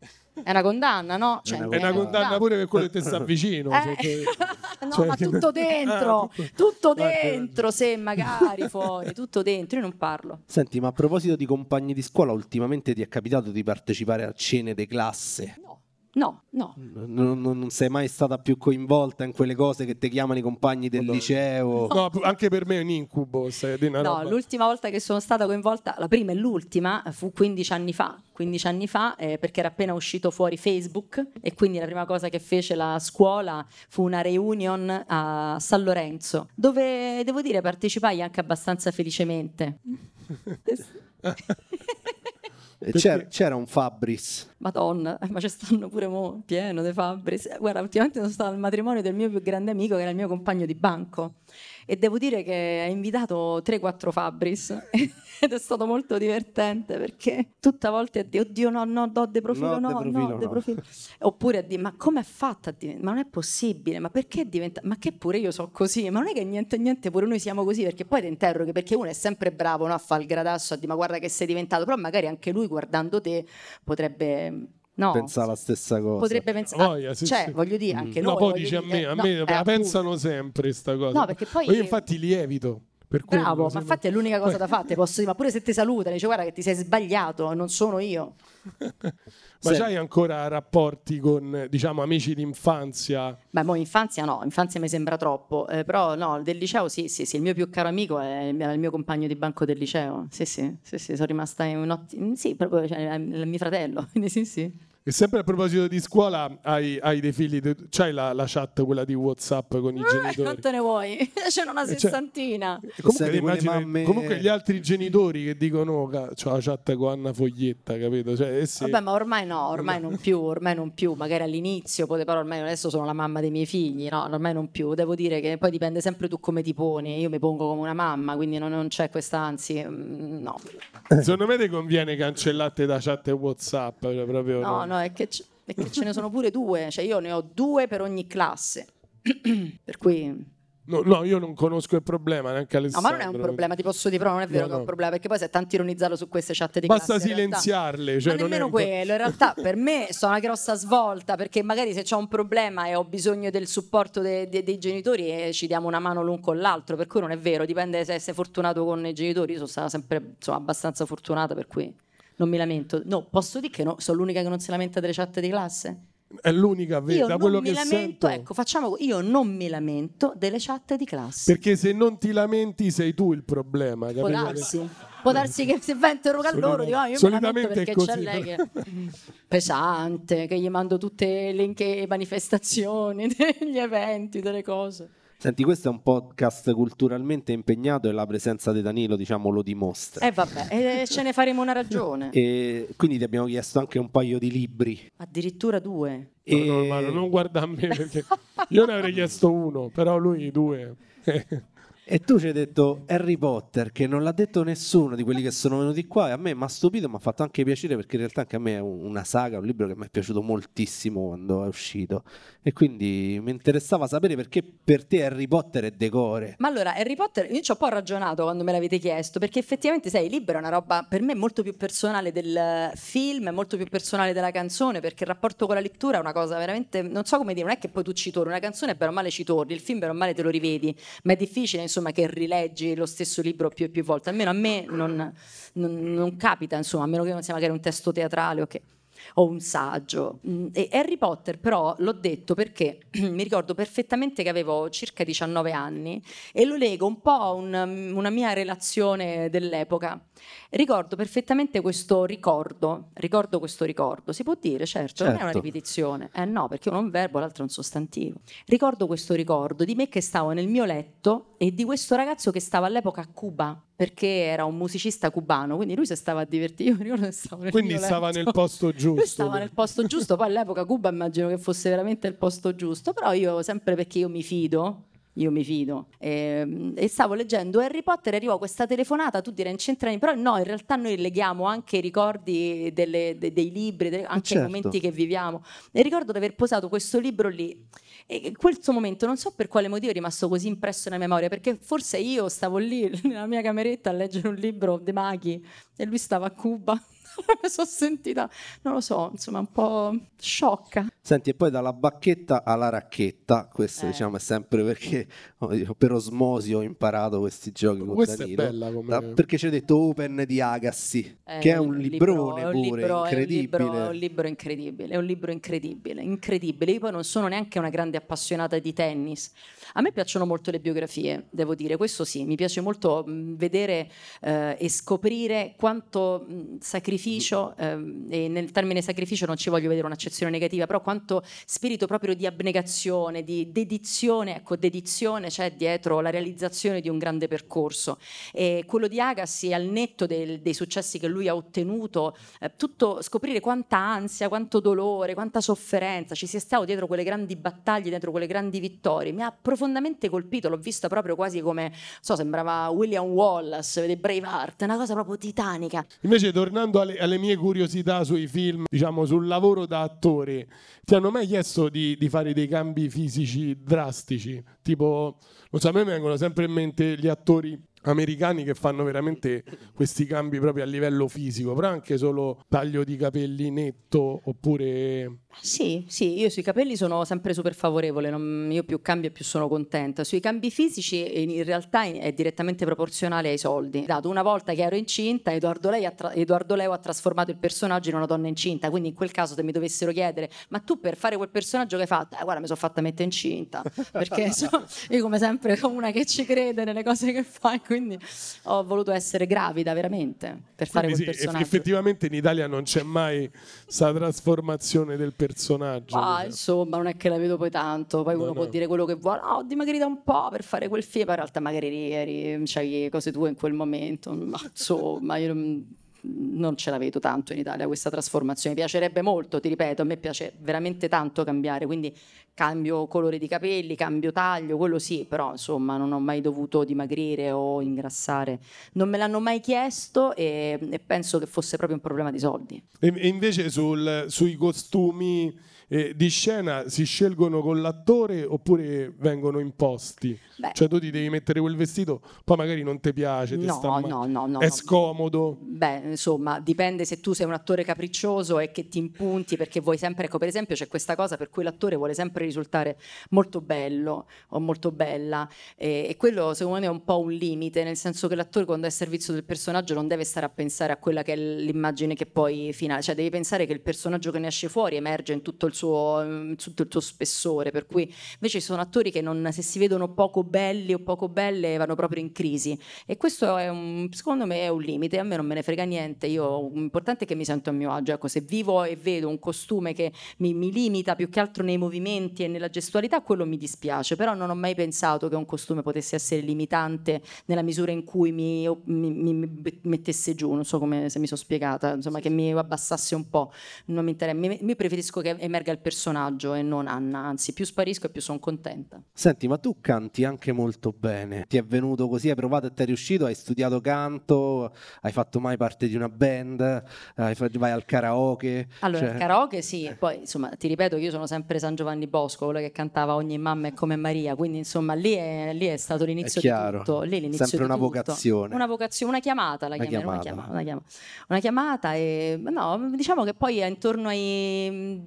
È una condanna, no? Cioè, è una condanna pure per quello che ti sta vicino. Eh, cioè, no, cioè, ma tutto dentro, ah, tutto dentro, se magari fuori, tutto dentro. Io non parlo. Senti, ma a proposito di compagni di scuola, ultimamente ti è capitato di partecipare a cene di classe? No. No, no. Non, non, sei mai stata più coinvolta in quelle cose che ti chiamano i compagni del no. liceo? No, anche per me è un incubo. no, roba. l'ultima volta che sono stata coinvolta, la prima e l'ultima, fu 15 anni fa. 15 anni fa, eh, perché era appena uscito fuori Facebook e quindi la prima cosa che fece la scuola fu una reunion a San Lorenzo, dove devo dire partecipai anche abbastanza felicemente. C'era, c'era, un Fabris. Madonna, ma ci stanno pure mo, pieno di Fabris. Guarda, ultimamente sono stata al matrimonio del mio più grande amico, che era il mio compagno di banco e devo dire che ha invitato 3-4 Fabris ed è stato molto divertente perché tutta volta a dire oddio no no do de profilo no, no, de profilo, no, de profilo. oppure a dire ma come è fatta a diventare ma non è possibile ma perché diventa ma che pure io so così ma non è che niente niente pure noi siamo così perché poi ti interroghi perché uno è sempre bravo no, a fare il gradasso a dire ma guarda che sei diventato però magari anche lui guardando te potrebbe No, pensa la stessa cosa. Potrebbe pensare, Voglia, sì, cioè, sì. voglio dire, anche mm. no, noi. poi dice a me, a me no, la pensano sempre questa cosa. No, perché poi io infatti lievito. Per Bravo, ma infatti è l'unica cosa da fare, posso dire, ma pure se ti salutano, dice guarda che ti sei sbagliato, non sono io. ma sì. c'hai ancora rapporti con, diciamo, amici d'infanzia? Beh, mo infanzia no, infanzia mi sembra troppo, eh, però no, del liceo sì, sì, sì, il mio più caro amico è il mio, il mio compagno di banco del liceo, sì, sì, sì, sì sono rimasta in un ottimo, sì, proprio, cioè, è mio fratello, quindi sì, sì. E sempre a proposito di scuola, hai, hai dei figli, c'hai la, la, chat, quella di WhatsApp con i eh, genitori? Non te ne vuoi, c'è una cioè, sessantina. Cioè, comunque, immagini, mamme... comunque, gli altri genitori che dicono oh, c'ho la chat con Anna Foglietta, capito? Cioè, essi... Vabbè, ma ormai no, ormai non più, ormai non più. Magari all'inizio, però ormai adesso sono la mamma dei miei figli, no, ormai non più. Devo dire che poi dipende sempre tu come ti poni. Io mi pongo come una mamma, quindi non, non c'è questa, anzi, mm, no. Secondo me ti conviene cancellate da chat e WhatsApp. Cioè proprio no, no, no è che... C- perché ce ne sono pure due, cioè io ne ho due per ogni classe. per cui No, no, io non conosco il problema neanche No, Alessandro. ma non è un problema, ti posso dire, però non è vero No, che è un no. problema, perché poi si è tanto ironizzato su queste chat di Basta classe. silenziarle. Cioè ma non è nemmeno un- quello, in realtà per me sono una grossa svolta perché magari se c'ho un problema e ho bisogno del supporto de- de- dei genitori eh, ci diamo una mano l'un con l'altro, per cui non è vero, dipende se sei fortunato con i genitori, io sono stata sempre insomma, abbastanza fortunata per cui non mi lamento. No, posso dire che no, sono l'unica che non si lamenta delle chat di classe? È l'unica vera, Io da non quello mi che lamento, sento. ecco, facciamo io non mi lamento delle chat di classe. Perché se non ti lamenti sei tu il problema. Può capito? darsi, può darsi che se va a interrogare loro, dico, ah, io mi lamento Solitamente è perché c'è lei che pesante, che gli mando tutte le manifestazioni degli eventi, delle cose. Senti, questo è un podcast culturalmente impegnato e la presenza di Danilo, diciamo, lo dimostra. E vabbè, e ce ne faremo una ragione. E quindi ti abbiamo chiesto anche un paio di libri. Addirittura due. No, E- no, Manu, non guarda a me perché io ne avrei chiesto uno, però lui due. E tu ci hai detto Harry Potter, che non l'ha detto nessuno di quelli che sono venuti qua, e a me mi ha stupito, mi ha fatto anche piacere perché in realtà anche a me è un- una saga, un libro che mi è piaciuto moltissimo quando è uscito. E quindi mi interessava sapere perché per te Harry Potter è decore. Ma allora, Harry Potter, io ci ho un po' ragionato quando me l'avete chiesto, perché effettivamente, sai, il libro è una roba per me molto più personale del film, è molto più personale della canzone, perché il rapporto con la lettura è una cosa veramente, non so come dire, non è che poi tu ci torni, una canzone bene o male ci torni, il film o male te lo rivedi, ma è difficile insomma che rileggi lo stesso libro più e più volte, almeno a me non, non- non capita, insomma, a meno che non sia magari un testo teatrale o che o un saggio. Mm, E Harry Potter, però, l'ho detto perché mi ricordo perfettamente che avevo circa 19 anni e lo lego un po' a un- una mia relazione dell'epoca. Ricordo perfettamente questo ricordo, ricordo questo ricordo, si può dire, certo, non è una Certo. ripetizione, eh no, perché uno è un verbo, l'altro è un sostantivo. Ricordo questo ricordo di me che stavo nel mio letto e di questo ragazzo che stava all'epoca a Cuba, perché era un musicista cubano, quindi lui si stava a divertire, io stavo Quindi stava letto. nel posto giusto. Lui stava nel posto giusto, poi all'epoca Cuba immagino che fosse veramente il posto giusto, però io sempre perché io mi fido, io mi fido, ehm, e, stavo leggendo Harry Potter e arrivò questa telefonata, tu direi incentrani, però no, in realtà noi leghiamo anche i ricordi delle- de- dei libri, delle- anche certo. i momenti che viviamo. E ricordo di aver posato questo libro lì. E questo momento non so per quale motivo è rimasto così impresso nella memoria, perché forse io stavo lì nella mia cameretta a leggere un libro dei maghi e lui stava a Cuba. mi sono sentita, non lo so, insomma, un po' sciocca. Senti, e poi dalla bacchetta alla racchetta, questo Eh. diciamo è sempre perché oh, per osmosi ho imparato questi giochi con Questa è Danilo. bella come- Da- perché ci hai detto Open di Agassi, Eh, che è un libro- librone è un pure, libro- è un libro- incredibile. È un libro incredibile, è un libro incredibile, incredibile. Io poi non sono neanche una grande appassionata di tennis. A me piacciono molto le biografie, devo dire, questo sì, mi piace molto mh, vedere eh, e scoprire quanto mh, sacrificio, ehm, e nel termine sacrificio non ci voglio vedere un'accezione negativa, però quanto spirito proprio di abnegazione, di dedizione, ecco, dedizione c'è dietro la realizzazione di un grande percorso. E quello di Agassi, al netto del- dei successi che lui ha ottenuto, eh, tutto scoprire quanta ansia, quanto dolore, quanta sofferenza ci sia stato dietro quelle grandi battaglie, dietro quelle grandi vittorie, mi ha profondamente colpito, l'ho vista proprio quasi come, so, sembrava William Wallace, vede Braveheart, una cosa proprio titanica. Invece, tornando alle, alle mie curiosità sui film, diciamo sul lavoro da attore, ti hanno mai chiesto di, di fare dei cambi fisici drastici? Tipo, non so, a me vengono sempre in mente gli attori americani che fanno veramente questi cambi proprio a livello fisico, però anche solo taglio di capelli netto oppure Sì, sì, io sui capelli sono sempre super favorevole, non- io più cambio più sono contenta. Sui cambi fisici in, realtà è direttamente proporzionale ai soldi. Dato una volta che ero incinta, Edoardo, tra- Edoardo Leo ha trasformato il personaggio in una donna incinta, quindi in quel caso se mi dovessero chiedere, ma tu per fare quel personaggio che hai fatto? Eh, guarda, mi sono fatta mettere incinta, perché so- io come sempre sono una che ci crede nelle cose che fa, quindi ho voluto essere gravida veramente per fare Quindi quel sì, personaggio. effettivamente in Italia non c'è mai questa trasformazione del personaggio. Ma diciamo. insomma, non è che la vedo poi tanto. Poi No, uno può no. dire quello che vuole. "Ah, ho dimagrito un po' per fare quel film. In realtà, magari eri, eri- c'hai cose tue in quel momento. Ma insomma, io non- ce la vedo tanto in Italia questa trasformazione. Mi piacerebbe molto, ti ripeto, a me piace veramente tanto cambiare, quindi cambio colore di capelli, cambio taglio, quello sì, però insomma non ho mai dovuto dimagrire o ingrassare. Non me l'hanno mai chiesto e, e penso che fosse proprio un problema di soldi. E, e invece sul, sui costumi eh, di scena si scelgono con l'attore oppure vengono imposti? Beh. Cioè tu ti devi mettere quel vestito, poi magari non ti piace, ti No, sta no, no, no, è scomodo. Beh, insomma, dipende se tu sei un attore capriccioso e che ti impunti perché vuoi sempre, ecco, per esempio c'è questa cosa per cui l'attore vuole sempre risultare molto bello o molto bella e, e quello secondo me è un po' un limite, nel senso che l'attore quando è a servizio del personaggio non deve stare a pensare a quella che è l'immagine che poi finale, cioè devi pensare che il personaggio che ne esce fuori emerge in tutto il suo, in tutto il suo spessore, per cui invece ci sono attori che non, se si vedono poco belli o poco belle vanno proprio in crisi. E questo è un, secondo me è un limite, a me non me ne frega niente, io l'importante è che mi sento a mio agio, ecco, se vivo e vedo un costume che mi, mi limita più che altro nei movimenti e nella gestualità, quello mi dispiace, però non ho mai pensato che un costume potesse essere limitante nella misura in cui mi, mi- mi- mi mettesse giù, non so come se mi sono spiegata, insomma che mi abbassasse un po', non mi interessa, mi, mi preferisco che emerga il personaggio e non Anna, anzi più sparisco e più sono contenta. Senti, ma tu canti anche molto bene. Ti è venuto così, hai provato e ti è riuscito, hai studiato canto, hai fatto mai parte di una band, vai al karaoke. Allora, cioè- il karaoke sì, poi insomma ti ripeto che io sono sempre San Giovanni Bosco, quello che cantava ogni mamma è come Maria, quindi insomma lì è, lì è stato l'inizio È chiaro. di tutto. Lì è l'inizio Sempre di una vocazione. Una vocazione, una chiamata la Una chiamerei, una chiamata. chiamata, una chiamata. Una chiamata e no, diciamo che poi intorno ai mm,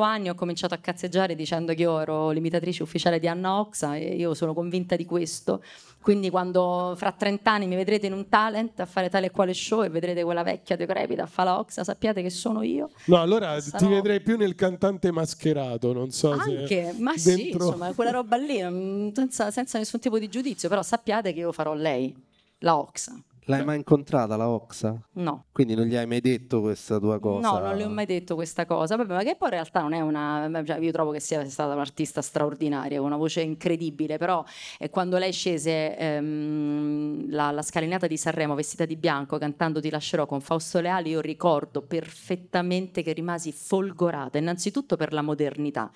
18 anni ho cominciato a cazzeggiare dicendo che io ero l'imitatrice ufficiale di Anna Oxa e io sono convinta di questo. Quindi quando fra 30 anni mi vedrete in un talent a fare tale e quale show e vedrete quella vecchia decrepita a fare la Oxa, sappiate che sono io. No, allora Sarò- ti vedrei più nel cantante mascherato, non so Anche, se ma sì, dentro- insomma, quella roba lì, mm, senza, senza nessun tipo di giudizio, però sappiate che io farò lei, la Oxa. L'hai mai incontrata la Oxa? No. Quindi non gli hai mai detto questa tua cosa? No, non le ho mai detto questa cosa. Vabbè, ma che poi in realtà non è una. cioè, io trovo che sia stata un'artista straordinaria, una voce incredibile. Però eh, quando lei scese ehm, la, la scalinata di Sanremo vestita di bianco, cantando Ti lascerò con Fausto Leali, io ricordo perfettamente che rimasi folgorata, innanzitutto per la modernità.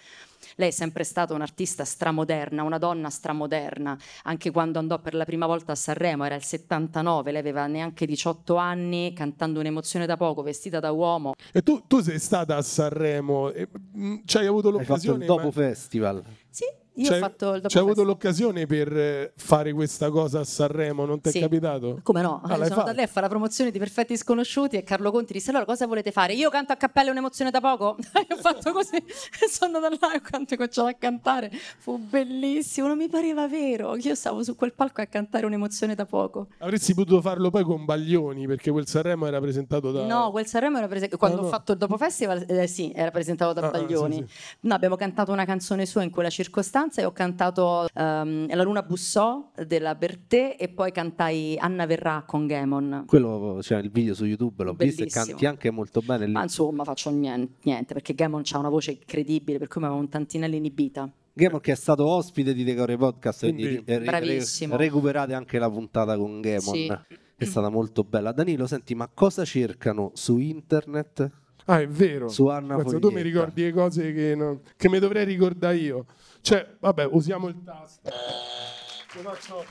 Lei è sempre stata un'artista stramoderna, una donna stramoderna, anche quando andò per la prima volta a Sanremo, era il 79, lei aveva neanche 18 anni, cantando un'emozione da poco, vestita da uomo. E tu, tu sei stata a Sanremo, e, mm, ci hai avuto Hai fatto il l'occasione... dopo ma- festival. Sì, io c'hai- ho fatto il dopo c'hai avuto l'occasione per eh, fare questa cosa a Sanremo, non ti Sì. è capitato? Come no? Ah, l'hai sono andata lei a fare la promozione di Perfetti Sconosciuti e Carlo Conti disse allora cosa volete fare? Io canto a cappella un'emozione da poco? Io ho fatto così sono andata là e ho cominciato a cantare fu bellissimo, non mi pareva vero che io stavo su quel palco a cantare un'emozione da poco. Avresti potuto farlo poi con Baglioni, perché quel Sanremo era presentato da... No, quel Sanremo era presentato quando Ah, no. ho fatto il dopo festival, eh, sì, era presentato da Ah, ah, Baglioni. sì, No, abbiamo cantato una canzone sua in quella circostanza e ho cantato ehm, La Luna bussò della Bertè e poi cantai Anna verrà con Gamon. Quello, cioè, il video su YouTube l'ho visto e Bellissimo. canti anche molto bene lì. Ma insomma, faccio niente, niente perché Gamon ha una voce incredibile, per cui mi avevo un tantinello inibita. Gamon che è stato ospite di Decore Podcast, quindi, re- recuperate anche la puntata con Gamon, Sì. è stata molto bella. Danilo, senti, ma cosa cercano su internet? Ah, è vero. Su Anna Pensa, tu mi ricordi le cose che, non- che mi dovrei ricordare io. Cioè, vabbè, usiamo il tasto. Io Faccio...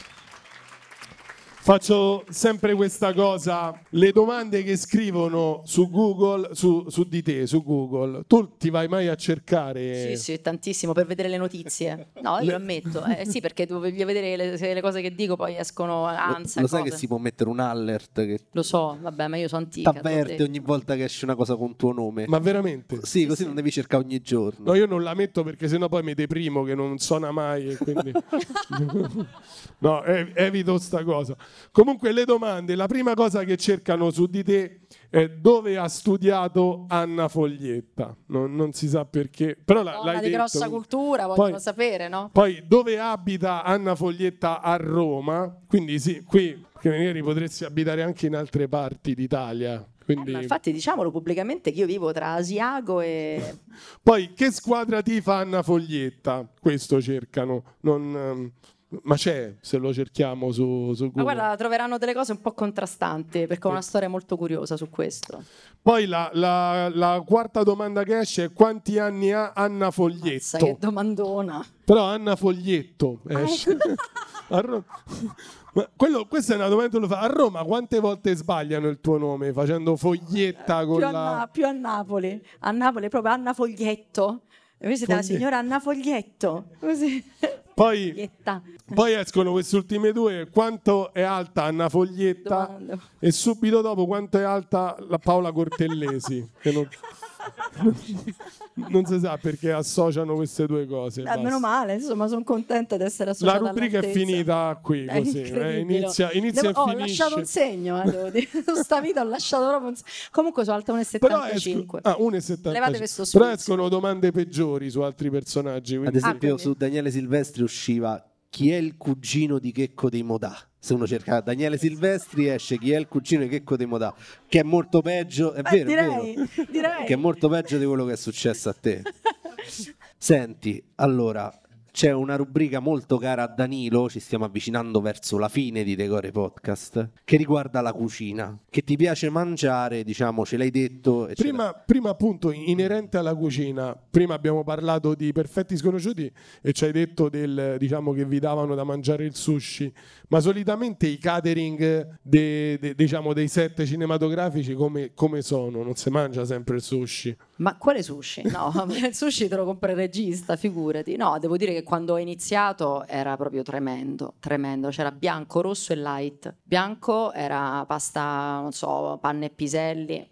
Faccio sempre questa cosa, le domande che scrivono su Google, su, su di te, su Google, tu ti vai mai a cercare? Sì, sì, tantissimo per vedere le notizie. No, io lo ammetto. Eh, sì, perché devo voglio vedere le, se le cose che dico poi escono Lo, ansia. lo sai cose. che si può mettere un alert che Lo so, vabbè, ma io sono antica. ti avverte ogni volta che esce una cosa con tuo nome? Ma veramente? Sì, così non devi cercare ogni giorno. No, io non la metto perché sennò poi mi deprimo che non suona mai e quindi... no, ev- evito sta cosa. Comunque le domande, la prima cosa che cercano su di te è dove ha studiato Anna Foglietta. Non, non si sa perché, però la- Donna l'hai di detto. grossa cultura, vogliono Poi- sapere, no? Poi dove abita Anna Foglietta a Roma? Quindi sì, qui magari potresti abitare anche in altre parti d'Italia. Quindi... Eh, Ma infatti diciamolo pubblicamente che io vivo tra Asiago e... Poi che squadra tifa Anna Foglietta? Questo cercano. Non, ehm, Ma c'è, se lo cerchiamo su, su Ma Google. guarda, troveranno delle cose un po' contrastanti perché ho una storia molto curiosa su questo. Poi la, la- la quarta domanda che esce è quanti anni ha Anna Foglietto? Sai che domandona. Però Anna Foglietto esce. ecco. A Ro- Ma quello- questa è una domanda che lo fa. A Roma quante volte sbagliano il tuo nome facendo foglietta con Più a, la... Na- più a Napoli. A Napoli proprio Anna Foglietto. Voi siete la signora Anna Foglietto. Così. Poi, poi escono queste ultime due. Quanto è alta Anna Foglietta? Domanda. E subito dopo quanto è alta la Paola Cortellesi? non... si sa perché associano queste due cose. Eh, meno male, insomma, sono contenta di essere La associata rubrica è finita qui, È così. eh, inizia inizia Devo- e Ho finisce. lasciato un segno, eh, devo dire. Sta vita ho lasciato proprio un segno. Comunque sono alta Però 1,75. esco- ah, 1,75. Levate questo Però escono domande peggiori su altri personaggi. Ad quindi- esempio, quindi- su Daniele Silvestri usciva chi è il cugino di Checco dei Modà. Se uno cerca Daniele Silvestri esce chi è il cugino di Checco dei Modà, che è molto peggio, è Eh, vero, è direi, vero, direi. che è molto peggio di quello che è successo a te. Senti, allora c'è una rubrica molto cara a Danilo, ci stiamo avvicinando verso la fine di Decore Podcast, che riguarda la cucina. Che ti piace mangiare, diciamo, ce l'hai detto. Prima, prima appunto inerente alla cucina, prima abbiamo parlato di perfetti sconosciuti e ci hai detto del, diciamo, che vi davano da mangiare il sushi, ma solitamente i catering de- de- diciamo, dei set cinematografici come, come sono? Non si mangia sempre il sushi? Ma quale sushi? No, il sushi te lo compra il regista, figurati. No, devo dire che quando ho iniziato era proprio tremendo, tremendo. C'era bianco, rosso e light. Bianco era pasta, non so, panne e piselli,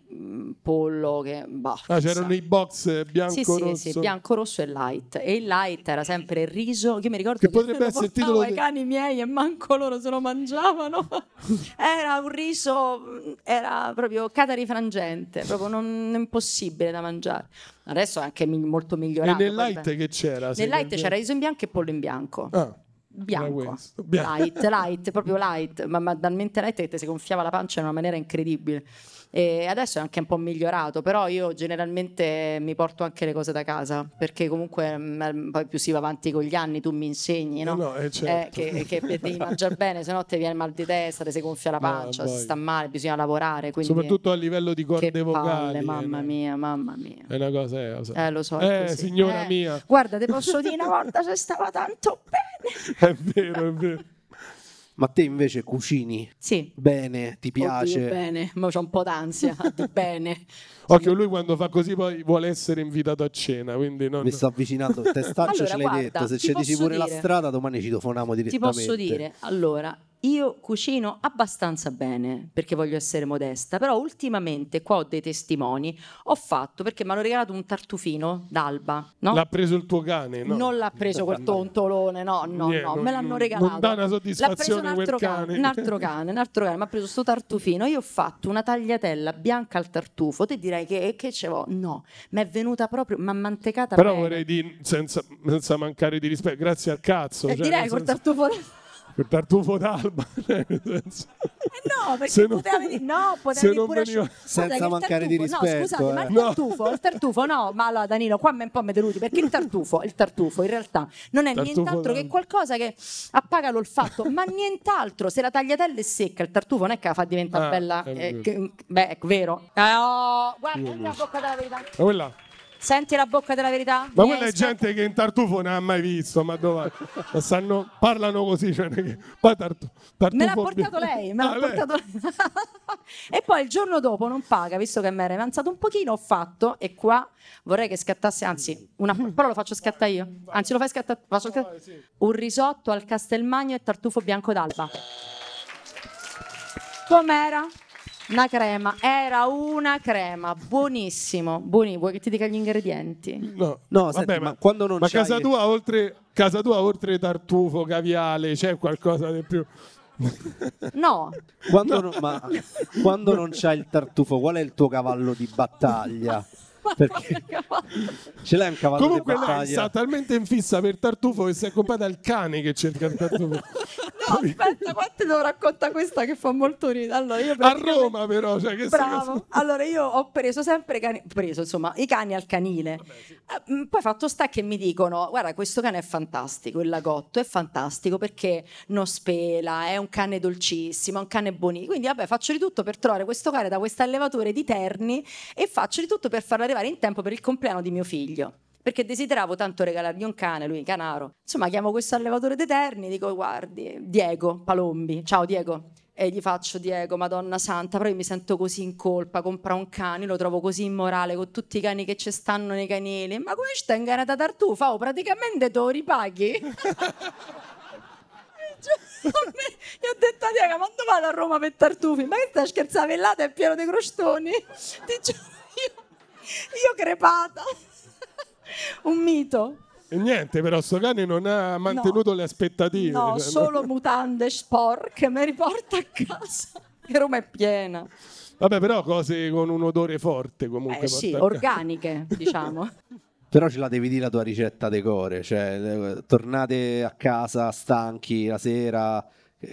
pollo che... Bah, Ah, c'erano i box bianco, Sì, sì, rosso. sì, bianco, rosso e light. E il light era sempre il riso, che mi ricordo Che che, potrebbe essere il titolo ai cani miei e manco loro se lo mangiavano. era un riso, mh, era proprio catarifrangente, proprio non impossibile da mangiare. Adesso è anche molto E migliorato. nel poi, light beh. che c'era? Nel light c'era riso in bianco e pollo in bianco. Ah, Bianco. Bianco. light, light, proprio light, ma, ma talmente light che ti si gonfiava la pancia in una maniera incredibile. E adesso è anche un po' migliorato, però io generalmente mi porto anche le cose da casa, perché comunque mm, poi più si va avanti con gli anni, tu mi insegni, no? Eh no, eh, certo. Eh, che, che devi mangiare bene, se no ti viene mal di testa, ti si gonfia la pancia, si poi. sta male, bisogna lavorare. Quindi... Soprattutto a livello di corde che vocali. palle, eh, mamma no? mia, mamma mia. È una cosa, eh, lo so. Eh, lo so. è Eh, signora Eh, mia. Guarda, ti posso dire una volta se stava tanto bene. È vero, è vero. Ma te invece cucini Sì. bene, ti piace? Oddio, bene, ma c'ho un po' d'ansia bene. Occhio, lui quando fa così poi vuole essere invitato a cena, quindi non... Mi sto avvicinando, testaccio Allora, ce l'hai guarda, detto, se ti ci dici pure la dire- strada domani ci telefoniamo Ti direttamente. posso dire, allora, io cucino abbastanza bene perché voglio essere modesta, però ultimamente qua ho dei testimoni, ho fatto perché mi hanno regalato un tartufino d'alba, no? L'ha preso il tuo cane, no? Non l'ha preso quel tontolone, no, no, Niente, no, non- me l'hanno non regalato. dà una L'ha preso soddisfazione un altro cane. un altro cane, un altro cane, mi ha preso sto tartufino. Io ho fatto una tagliatella bianca al tartufo. Te direi che, che c'avevo? No, mi è venuta proprio, mi ha mantecata Però bene. vorrei dire, senza, senza mancare di rispetto, grazie al cazzo. Eh, cioè, direi col senso- tartufo. Col tartufo d'alba. Eh no, perché Se non- poteva venire, no, poteva se venire non pure veniva- Senza il mancare di rispetto, No, scusate, ma eh. il No. tartufo, il tartufo, no, ma allora Danilo, qua mi è un po' mi deluti perché il tartufo, il tartufo in realtà non è Tartufo nient'altro che qualcosa che appaga l'olfatto, ma nient'altro. Se la tagliatella è secca, il tartufo non è che la fa diventare Ah, bella, è eh, che- beh, è vero. Eh, oh, guarda, senti la bocca della verità. Ma quella, Senti la bocca della verità? ma quella è gente che in tartufo non ha mai visto, ma dove? Sanno, parlano così, cioè, che- poi tartu- Me l'ha portato lei, me l'ha Ah, lei? portato lei. e poi il giorno dopo non paga, visto che mi era avanzato un pochino, ho fatto e qua vorrei che scattasse, anzi, una, però lo faccio scattare io. Anzi, lo fai scattare, scattare. Un risotto al castelmagno e tartufo bianco d'alba. Com'era? Una crema, era una crema, buonissimo, buoni, vuoi che ti dica gli ingredienti? No, No, Vabbè, senti, ma, ma quando non ma c'hai- casa tua oltre casa tua oltre tartufo, caviale, c'è qualcosa di più? No, Quando, non, ma quando non c'hai il tartufo, qual è il tuo cavallo di battaglia? Perché ce l'hai un cavallo Comunque di lei sta talmente in fissa per tartufo che si è comprata il cane che cerca il tartufo. aspetta, quante devo raccontare questa che fa molto ridere. Allora, io A praticamente- Roma però, cioè Bravo. cosa- Allora io ho preso sempre cani, preso insomma i cani al canile. Eh, mm, Poi fatto sta che mi dicono: "Guarda, questo cane è fantastico, il lagotto è fantastico perché non spela, è un cane dolcissimo, è un cane buonissimo". Quindi vabbè, faccio di tutto per trovare questo cane da questo allevatore di Terni e faccio di tutto per farlo arrivare in tempo per il compleanno di mio figlio. Perché desideravo tanto regalargli un cane, lui canaro. Insomma, chiamo questo allevatore di Terni, dico: "Guardi, Diego Palombi. Ciao Diego". E gli faccio Diego, Madonna Santa, però io mi sento così in colpa, compra un cane, lo trovo così immorale con tutti i cani che ci stanno nei canili. Ma come stai in gara da tartufa? Oh, praticamente te lo ripaghi? Io ho detto a Diego, ma dove vado a Roma per tartufi? Ma che stai scherzando? Là è pieno di crostoni. Ti giuro, io, crepata. Un mito. E niente, però sto cane non ha mantenuto No. le aspettative. No, cioè, solo mutande sporche mi riporta a casa. Che Roma è piena. Vabbè, però cose con un odore forte comunque. Eh sì, organiche, diciamo. Però ce la devi dire la tua ricetta decore, cioè eh, tornate a casa stanchi la sera,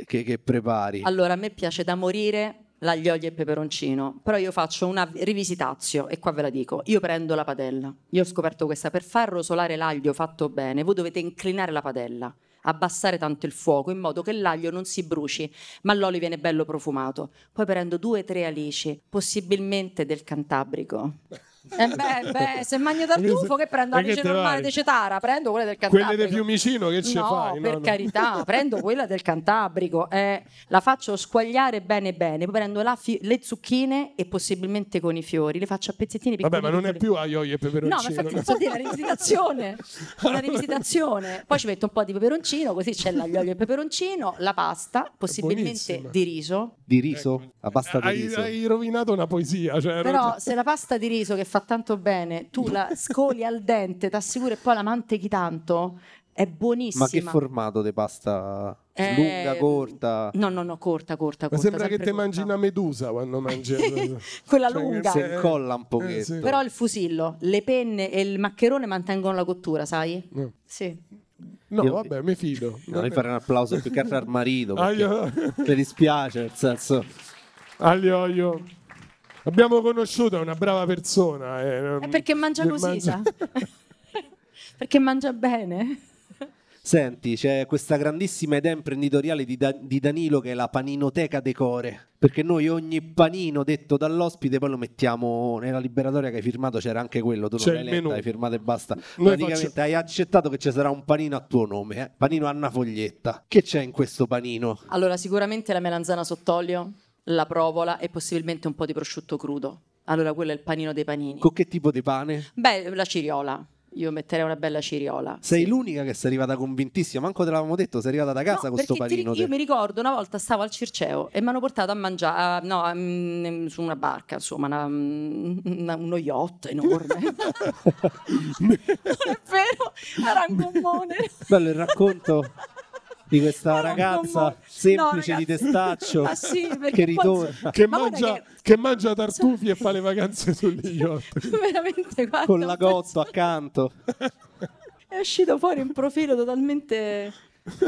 che- che prepari? Allora, a me piace da morire l'aglio olio e peperoncino, però io faccio una rivisitazio e qua ve la dico. Io prendo la padella. Io ho scoperto questa per far rosolare l'aglio fatto bene, voi dovete inclinare la padella, abbassare tanto il fuoco in modo che l'aglio non si bruci, ma l'olio viene bello profumato. Poi prendo due o tre alici, possibilmente del Cantabrico. Eh beh, beh, se mangio tartufo che prendo E che alice te normale di Cetara, prendo quelle del Cantabrico. Quelle di Fiumicino che ce no, fai? per no? carità, prendo quella del Cantabrico, eh, la faccio squagliare bene bene, poi prendo la fi- le zucchine e possibilmente con i fiori, le faccio a pezzettini piccoli. Vabbè, ma non è più aglio olio e No, peperoncino. ma infatti no? infatti è una rivisitazione, una rivisitazione. Poi ci metto un po' di peperoncino, così c'è l'aglio e peperoncino, la pasta, possibilmente di riso. Di riso? La pasta di Hai, riso? hai rovinato una poesia. Cioè, Però se la pasta di riso che fa tanto bene, tu la scoli al dente, ti assicuro e poi la mantechi tanto, è buonissima. Ma che formato di pasta? Eh, Lunga, corta? No, no, no, corta, corta, Ma corta. sembra che te corta. mangi una medusa quando mangi. Quella Cioè, lunga. Si Eh, incolla un eh, pochetto. sì. Però il fusillo, le penne e il maccherone mantengono la cottura, sai? No. Sì. No, Io- vabbè, mi fido. No, devi fare un applauso più che altro al marito. Perché ti dispiace, nel senso... Aglio olio. Abbiamo conosciuto una brava persona. eh, È perché mangia così, mangia- perché mangia bene. Senti, c'è questa grandissima idea imprenditoriale di, Da- di Danilo che è la paninoteca decore. Perché noi ogni panino detto dall'ospite poi lo mettiamo nella liberatoria che hai firmato, c'era anche quello, tu non C'è l'hai il letta, hai firmato e basta. Noi Praticamente faccio- hai accettato che ci sarà un panino a tuo nome, eh? panino Anna Foglietta. Che c'è in questo panino? Allora, sicuramente la melanzana sott'olio, la provola e possibilmente un po' di prosciutto crudo. Allora, quello è il panino dei panini. Con che tipo di pane? Beh, la ciriola. Io metterei una bella ciriola. Sei sì. l'unica che sei arrivata convintissima, manco te l'avevamo detto, sei arrivata da casa No, con sto perché ti panino. io mi ricordo una volta stavo al Circeo e mi hanno portato a mangiare, no, mm, su una barca, insomma, una- una- uno yacht enorme. non è vero, era un gommone. Bello il racconto di questa ragazza semplice No, di testaccio Ah, sì, che ritorna Che mangia, che- che mangia tartufi e fa le vacanze sugli yacht. Veramente, guarda, con un l'agotto accanto. È uscito fuori un profilo totalmente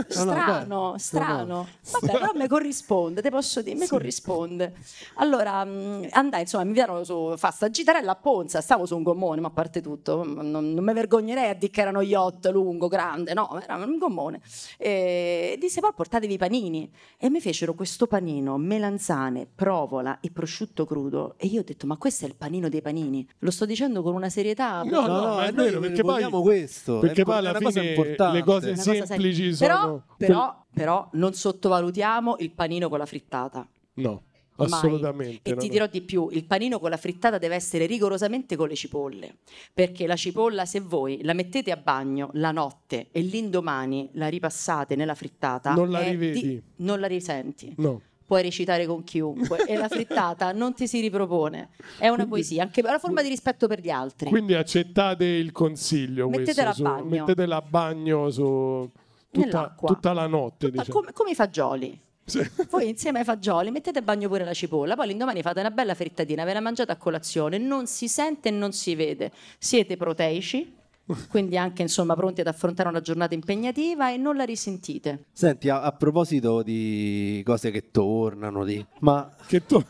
strano, strano. no, Vabbè, però mi corrisponde, te posso dire, mi corrisponde. Allora, mh, andai, insomma, mi invitarono su fa sta gitarella a Ponza, stavo su un gommone, ma a parte tutto, non, non mi vergognerei a dire che erano yacht lungo, grande, no, era un gommone. E disse, poi portatevi i panini. E mi fecero questo panino, melanzane, provola e prosciutto crudo. E io ho detto, ma questo è il panino dei panini? Lo sto dicendo con una serietà... No, no, ma è noi vero, perché poi- questo. Perché è poi alla fine importante. le cose semplici sono... però, però non sottovalutiamo il panino con la frittata. No, Mai. assolutamente. E no, ti no. dirò di più, il panino con la frittata deve essere rigorosamente con le cipolle, perché la cipolla se voi la mettete a bagno la notte e l'indomani la ripassate nella frittata, Non la rivedi. di- non la risenti. No. Puoi recitare con chiunque e la frittata non ti si ripropone. È una poesia, anche una forma di rispetto per gli altri. Quindi accettate il consiglio. Mettetela questo, a su- bagno. mettetela a bagno su tutta, Nell'acqua. tutta la notte. Tutta- diciamo. come, come i fagioli. Sì. Voi insieme ai fagioli mettete a bagno pure la cipolla, poi l'indomani fate una bella frittatina, ve la mangiate a colazione, non si sente e non si vede. Siete proteici, quindi anche insomma pronti ad affrontare una giornata impegnativa e non la risentite. Senti, a, a proposito di cose che tornano, di... ma Che tu...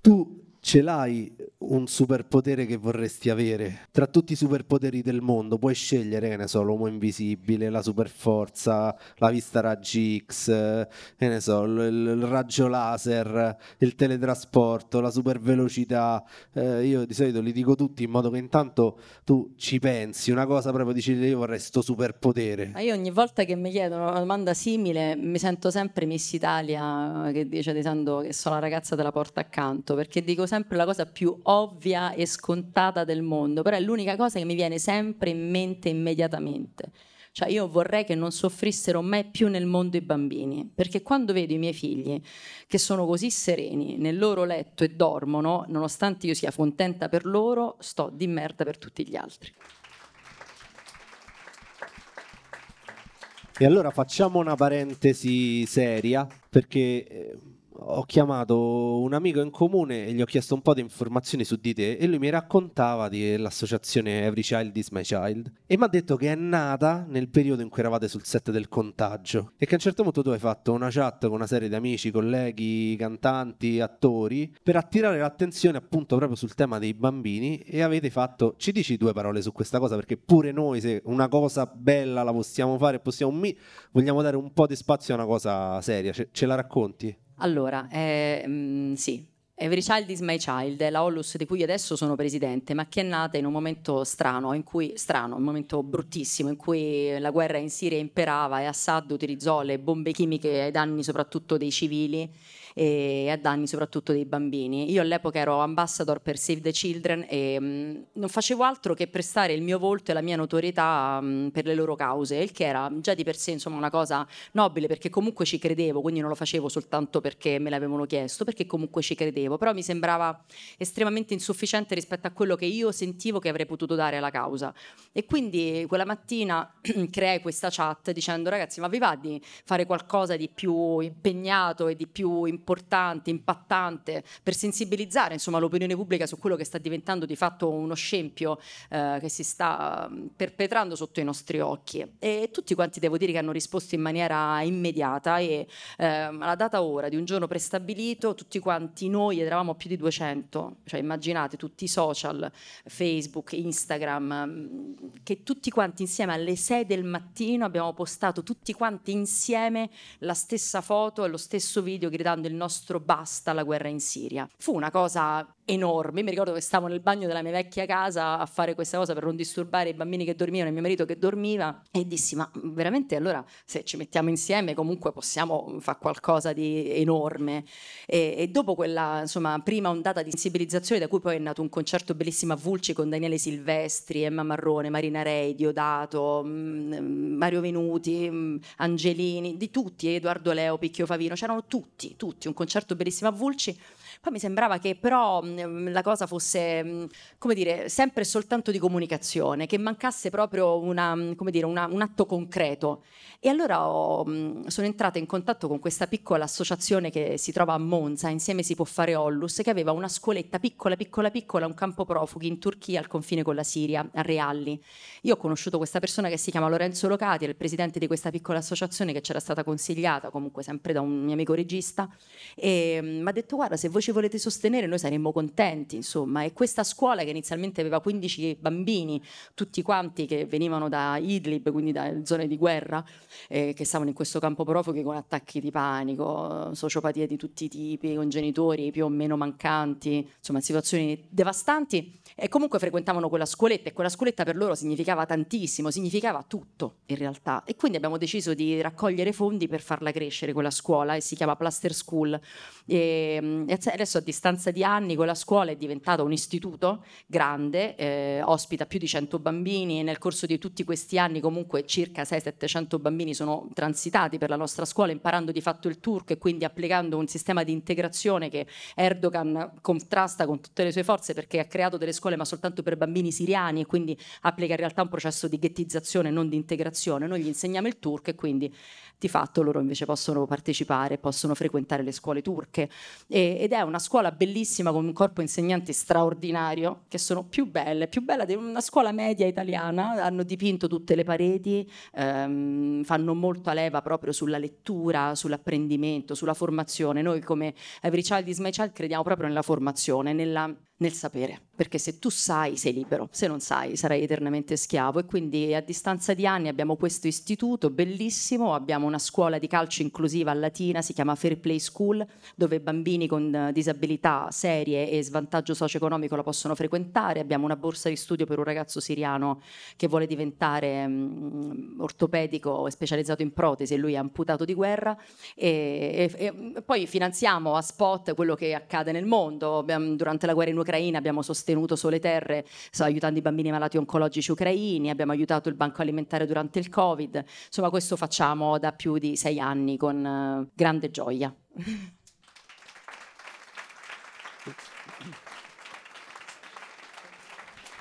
tu ce l'hai un superpotere che vorresti avere? Tra tutti i superpoteri del mondo puoi scegliere, che ne so, l'uomo invisibile, la superforza, la vista raggi X, che ne so, il, il raggio laser, il teletrasporto, la supervelocità. Eh, io di solito li dico tutti in modo che intanto tu ci pensi, una cosa proprio dici io vorrei sto superpotere. Ma io ogni volta che mi chiedono una domanda simile mi sento sempre Miss Italia che dice dicendo che sono la ragazza della porta accanto, perché dico sempre la cosa più ovvia e scontata del mondo, però è l'unica cosa che mi viene sempre in mente immediatamente. Cioè io vorrei che non soffrissero mai più nel mondo i bambini, perché quando vedo i miei figli che sono così sereni nel loro letto e dormono, nonostante io sia contenta per loro, sto di merda per tutti gli altri. E allora facciamo una parentesi seria perché eh, ho chiamato un amico in comune e gli ho chiesto un po' di informazioni su di te e lui mi raccontava dell'associazione Every Child is My Child e mi ha detto che è nata nel periodo in cui eravate sul set del contagio e che a un certo punto tu hai fatto una chat con una serie di amici, colleghi, cantanti, attori per attirare l'attenzione appunto proprio sul tema dei bambini e avete fatto, ci dici due parole su questa cosa perché pure noi se una cosa bella la possiamo fare, possiamo mi- vogliamo dare un po' di spazio a una cosa seria, ce, ce la racconti? Allora, eh, mm, sì, Every Child is My Child è la Onlus di cui adesso sono presidente, ma che è nata in un momento strano, cui, strano, un momento bruttissimo, in cui la guerra in Siria imperava e Assad utilizzò le bombe chimiche ai danni soprattutto dei civili e a danni soprattutto dei bambini. Io all'epoca ero ambassador per Save the Children e mh, non facevo altro che prestare il mio volto e la mia notorietà mh, per le loro cause, il che era già di per sé insomma, una cosa nobile perché comunque ci credevo, quindi non lo facevo soltanto perché me l'avevano chiesto, perché comunque ci credevo, però mi sembrava estremamente insufficiente rispetto a quello che io sentivo che avrei potuto dare alla causa. E quindi quella mattina creai questa chat dicendo ragazzi ma vi va di fare qualcosa di più impegnato e di più importante, impattante per sensibilizzare insomma, l'opinione pubblica su quello che sta diventando di fatto uno scempio eh, che si sta mm, perpetrando sotto i nostri occhi. E tutti quanti devo dire che hanno risposto in maniera immediata e eh, alla data ora di un giorno prestabilito tutti quanti noi eravamo più di 200, cioè immaginate tutti i social, Facebook, Instagram, mm, che tutti quanti insieme alle 6 del mattino abbiamo postato tutti quanti insieme la stessa foto e lo stesso video gridando il nostro basta alla guerra in Siria. Fu una cosa enorme. Mi ricordo che stavo nel bagno della mia vecchia casa a fare questa cosa per non disturbare i bambini che dormivano e mio marito che dormiva e dissi ma veramente allora se ci mettiamo insieme comunque possiamo fare qualcosa di enorme. E, e dopo quella insomma prima ondata di sensibilizzazione da cui poi è nato un concerto bellissimo a Vulci con Daniele Silvestri, Emma Marrone, Marina Rei, Diodato, mh, Mario Venuti, mh, Angelini, di tutti, Edoardo Leo, Picchio Favino, c'erano tutti, tutti, un concerto bellissimo a Vulci poi mi sembrava che però mh, la cosa fosse, mh, come dire, sempre soltanto di comunicazione, che mancasse proprio una, come dire, una, un atto concreto. E allora ho, mh, sono entrata in contatto con questa piccola associazione che si trova a Monza, insieme si può fare Ollus, che aveva una scuoletta piccola, piccola, piccola, un campo profughi in Turchia al confine con la Siria, a Realli. Io ho conosciuto questa persona che si chiama Lorenzo Locati, era il presidente di questa piccola associazione che c'era stata consigliata, comunque sempre da un mio amico regista, e mi ha detto guarda se voi ci volete sostenere noi saremmo contenti, insomma. E questa scuola che inizialmente aveva 15 bambini, tutti quanti che venivano da Idlib, quindi da zone di guerra, eh, che stavano in questo campo profughi con attacchi di panico, sociopatie di tutti i tipi, con genitori più o meno mancanti, insomma situazioni devastanti, e comunque frequentavano quella scuoletta e quella scuoletta per loro significava tantissimo, significava tutto in realtà. E quindi abbiamo deciso di raccogliere fondi per farla crescere quella scuola e si chiama Plaster School. E, e adesso a distanza di anni quella scuola è diventata un istituto grande, eh, ospita più di 100 bambini e nel corso di tutti questi anni comunque circa 600-700 bambini sono transitati per la nostra scuola imparando di fatto il turco e quindi applicando un sistema di integrazione che Erdogan contrasta con tutte le sue forze perché ha creato delle scuole ma soltanto per bambini siriani e quindi applica in realtà un processo di ghettizzazione, non di integrazione. Noi gli insegniamo il turco e quindi di fatto loro invece possono partecipare, possono frequentare le scuole turche e, ed è una scuola bellissima con un corpo insegnanti straordinario che sono più belle, più bella di una scuola media italiana, hanno dipinto tutte le pareti, ehm, fanno molto a leva proprio sulla lettura, sull'apprendimento, sulla formazione. Noi come Every Child is My Child crediamo proprio nella formazione, nella nel sapere, perché se tu sai sei libero, se non sai sarai eternamente schiavo. E quindi a distanza di anni abbiamo questo istituto bellissimo, abbiamo una scuola di calcio inclusiva a Latina, si chiama Fair Play School, dove bambini con disabilità serie e svantaggio socio-economico la possono frequentare, abbiamo una borsa di studio per un ragazzo siriano che vuole diventare um, ortopedico specializzato in protesi e lui è amputato di guerra. E, e, e poi finanziamo a spot quello che accade nel mondo, durante la guerra in Ucraina Ucraina abbiamo sostenuto Sole Terre so, aiutando i bambini malati oncologici ucraini, abbiamo aiutato il banco alimentare durante il Covid, insomma questo facciamo da più di sei anni con uh, grande gioia.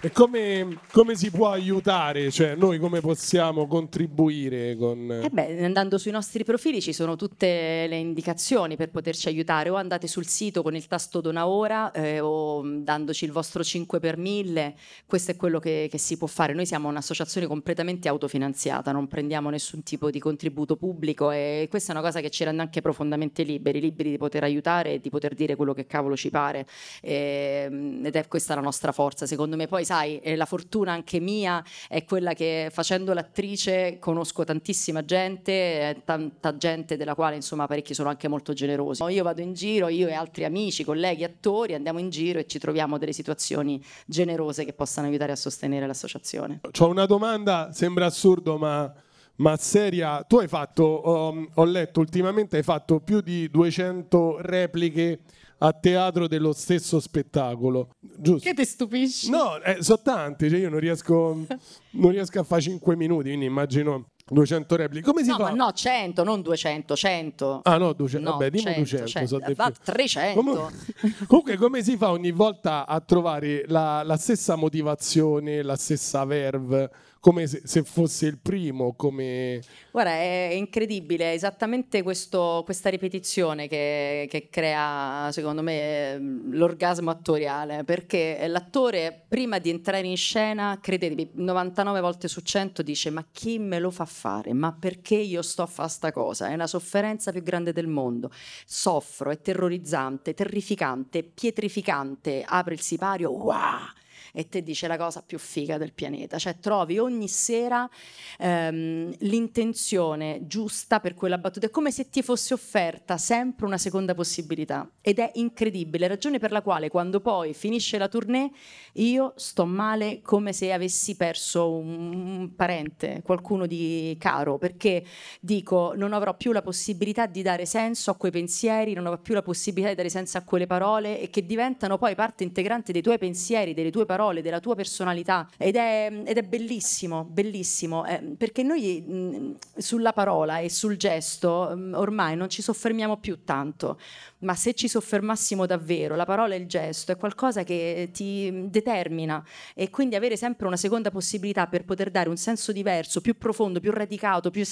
E come, come, si può aiutare? Cioè, noi come possiamo contribuire? Con... Eh beh, andando sui nostri profili ci sono tutte le indicazioni per poterci aiutare. O andate sul sito con il tasto Dona Ora eh, o dandoci il vostro 5 per 1000. Questo è quello che, che, si può fare. Noi siamo un'associazione completamente autofinanziata, non prendiamo nessun tipo di contributo pubblico e questa è una cosa che ci rende anche profondamente liberi, liberi di poter aiutare e di poter dire quello che cavolo ci pare. E, ehm, ed è questa la nostra forza. Secondo me poi sai, eh, la fortuna anche mia è quella che facendo l'attrice conosco tantissima gente, eh, tanta gente della quale insomma parecchi sono anche molto generosi. Io vado in giro, io e altri amici, colleghi, attori, andiamo in giro e ci troviamo delle situazioni generose che possano aiutare a sostenere l'associazione. Ho una domanda, sembra assurdo ma ma seria, tu hai fatto, um, ho letto ultimamente, hai fatto più di 200 repliche a teatro dello stesso spettacolo. Giusto? Che ti stupisci? No, eh, sono tanti, cioè io non riesco, non riesco a fare 5 minuti, quindi immagino 200 repliche. Come si no, fa? no, 100, non 200, 100. Ah no, 200, no, vabbè, dimmi 100, 200. 100. So Va, 300. Comun- comunque come si fa ogni volta a trovare la, la stessa motivazione, la stessa verve? Come se, se, fosse il primo. Come... Guarda, è incredibile, è esattamente questo, questa ripetizione che, che, crea, secondo me, l'orgasmo attoriale, perché l'attore prima di entrare in scena, credetemi, 99 volte su 100 dice ma chi me lo fa fare? Ma perché io sto a fare sta cosa? È la sofferenza più grande del mondo. Soffro, è terrorizzante, terrificante, pietrificante, apre il sipario, wow! E te dice la cosa più figa del pianeta, cioè trovi ogni sera ehm, l'intenzione giusta per quella battuta, è come se ti fosse offerta sempre una seconda possibilità. Ed è incredibile, ragione per la quale quando poi finisce la tournée io sto male come se avessi perso un parente, qualcuno di caro, perché dico non avrò più la possibilità di dare senso a quei pensieri, non avrò più la possibilità di dare senso a quelle parole e che diventano poi parte integrante dei tuoi pensieri, delle tue parole parole, della tua personalità ed è, ed è bellissimo, bellissimo, eh, perché noi mh, sulla parola e sul gesto mh, ormai non ci soffermiamo più tanto, ma se ci soffermassimo davvero, la parola e il gesto è qualcosa che ti determina e quindi avere sempre una seconda possibilità per poter dare un senso diverso, più profondo, più radicato, più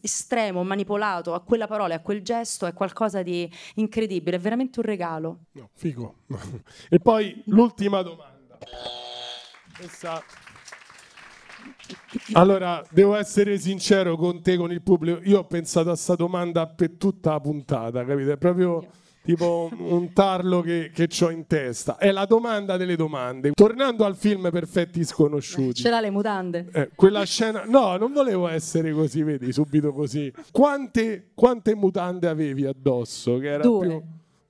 estremo, manipolato a quella parola e a quel gesto è qualcosa di incredibile, è veramente un regalo. No, figo. e poi l'ultima domanda. Allora, devo essere sincero con te, con il pubblico. Io ho pensato a questa domanda per tutta la puntata, capite? È proprio tipo un tarlo che, che ho in testa. È la domanda delle domande. Tornando al film Perfetti Sconosciuti. Ce l'ha le mutande. Eh, quella scena... No, non volevo essere così, vedi, subito così. Quante, quante mutande avevi addosso? Che era Due. più...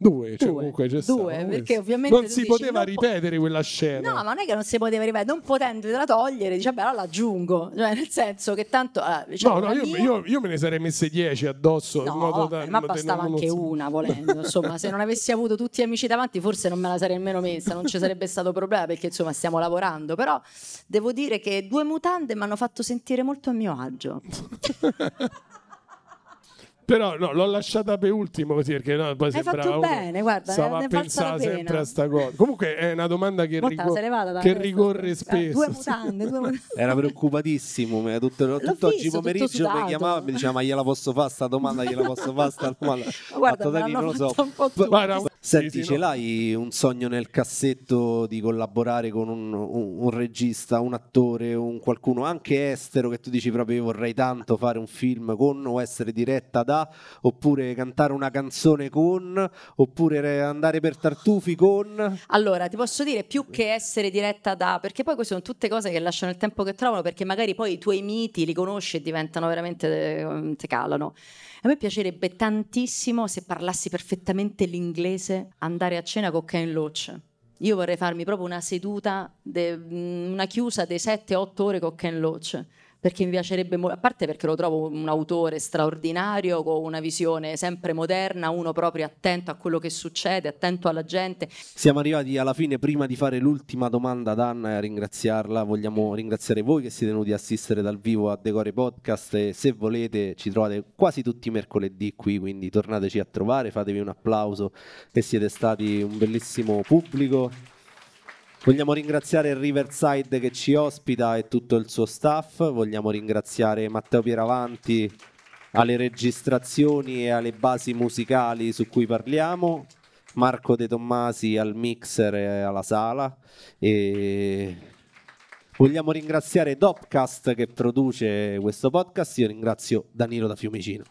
Due, cioè due, comunque c'è due stato, perché ovviamente non si dici, poteva non ripetere po- quella scena. No, ma non è che non si poteva ripetere, non potendotela togliere, dice, beh, allora l'aggiungo, cioè, nel senso che tanto... Eh, diciamo, no, no, io, io, io, me ne sarei messe dieci addosso. No, in modo da, ma bastava anche non... una, volendo. insomma, se non avessi avuto tutti gli amici davanti, forse non me la sarei nemmeno messa, non ci sarebbe stato problema, perché insomma stiamo lavorando. Però devo dire che due mutande mi hanno fatto sentire molto a mio agio. però no, l'ho lasciata per ultimo così perché no, poi Hai sembrava fatto uno bene, guarda, stava ne a pensare pena. sempre a sta cosa. Comunque è una domanda che, da che ricorre Eh, spesso. Due mutande, due mutande. Era preoccupatissimo, mi- tutto, tutto visto, oggi pomeriggio mi chiamava e mi diceva ma gliela posso fare sta domanda, gliela posso fare sta domanda. Ma guarda, Fatto, me Dani, non lo so. Guarda, Senti, sì, sì, ce no. l'hai un sogno nel cassetto di collaborare con un, un- un regista, un attore, un qualcuno anche estero che tu dici proprio io vorrei tanto fare un film con o essere diretta da, oppure cantare una canzone con, oppure re- andare per Tartufi con... Allora, ti posso dire più che essere diretta da, perché poi queste sono tutte cose che lasciano il tempo che trovano, perché magari poi i tuoi miti li conosci e diventano veramente, eh, te calano. A me piacerebbe tantissimo se parlassi perfettamente l'inglese andare a cena con Ken Loach. Io vorrei farmi proprio una seduta, de- mm, una chiusa dei 7-8 ore con Ken Loach. Perché mi piacerebbe, a parte perché lo trovo un autore straordinario, con una visione sempre moderna, uno proprio attento a quello che succede, attento alla gente. Siamo arrivati alla fine, prima di fare l'ultima domanda ad Anna e a ringraziarla, vogliamo ringraziare voi che siete venuti a assistere dal vivo a Decore Podcast e se volete ci trovate quasi tutti i mercoledì qui, quindi tornateci a trovare, fatevi un applauso che siete stati un bellissimo pubblico. Vogliamo ringraziare Riverside che ci ospita e tutto il suo staff, vogliamo ringraziare Matteo Pieravanti alle registrazioni e alle basi musicali su cui parliamo, Marco De Tommasi al mixer e alla sala e vogliamo ringraziare Dopcast che produce questo podcast, io ringrazio Danilo da Fiumicino.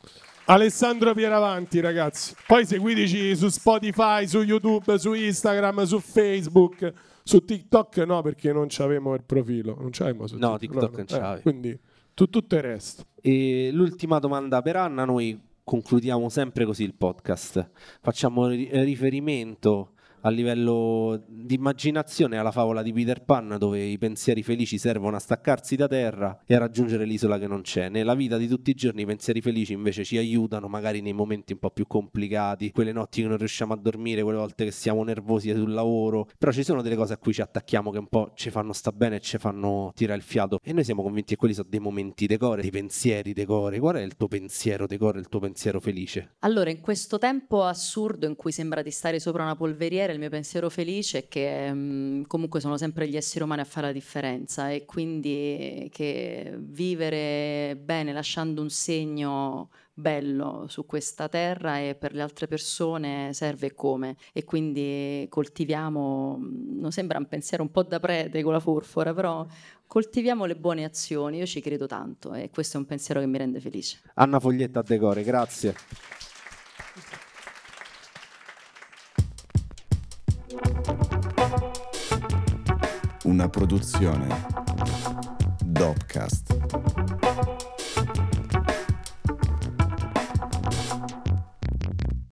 Alessandro Pieravanti, ragazzi. Poi seguiteci su Spotify, su YouTube, su Instagram, su Facebook, su TikTok no, perché non c'avevamo il profilo. Non c'avevamo su No, TikTok non c'avevi. quindi tu- tutto il resto. E l'ultima domanda per Anna, noi concludiamo sempre così il podcast, facciamo ri- riferimento a livello di immaginazione alla favola di Peter Pan dove i pensieri felici servono a staccarsi da terra e a raggiungere l'isola che non c'è. Nella vita di tutti i giorni i pensieri felici invece ci aiutano magari nei momenti un po' più complicati, quelle notti che non riusciamo a dormire, quelle volte che siamo nervosi sul lavoro, però ci sono delle cose a cui ci attacchiamo che un po' ci fanno sta bene e ci fanno tirare il fiato e noi siamo convinti che quelli sono dei momenti decore, dei pensieri decore. Qual è il tuo pensiero decore, il tuo pensiero felice? Allora, in questo tempo assurdo in cui sembra di stare sopra una polveriera, il mio pensiero felice è che mm, comunque sono sempre gli esseri umani a fare la differenza e quindi che vivere bene lasciando un segno bello su questa terra e per le altre persone serve come e quindi coltiviamo, mm, non sembra un pensiero un po' da prete con la forfora, però coltiviamo le buone azioni, io ci credo tanto e questo è un pensiero che mi rende felice. Anna Foglietta a decore, grazie. Una produzione Dopcast.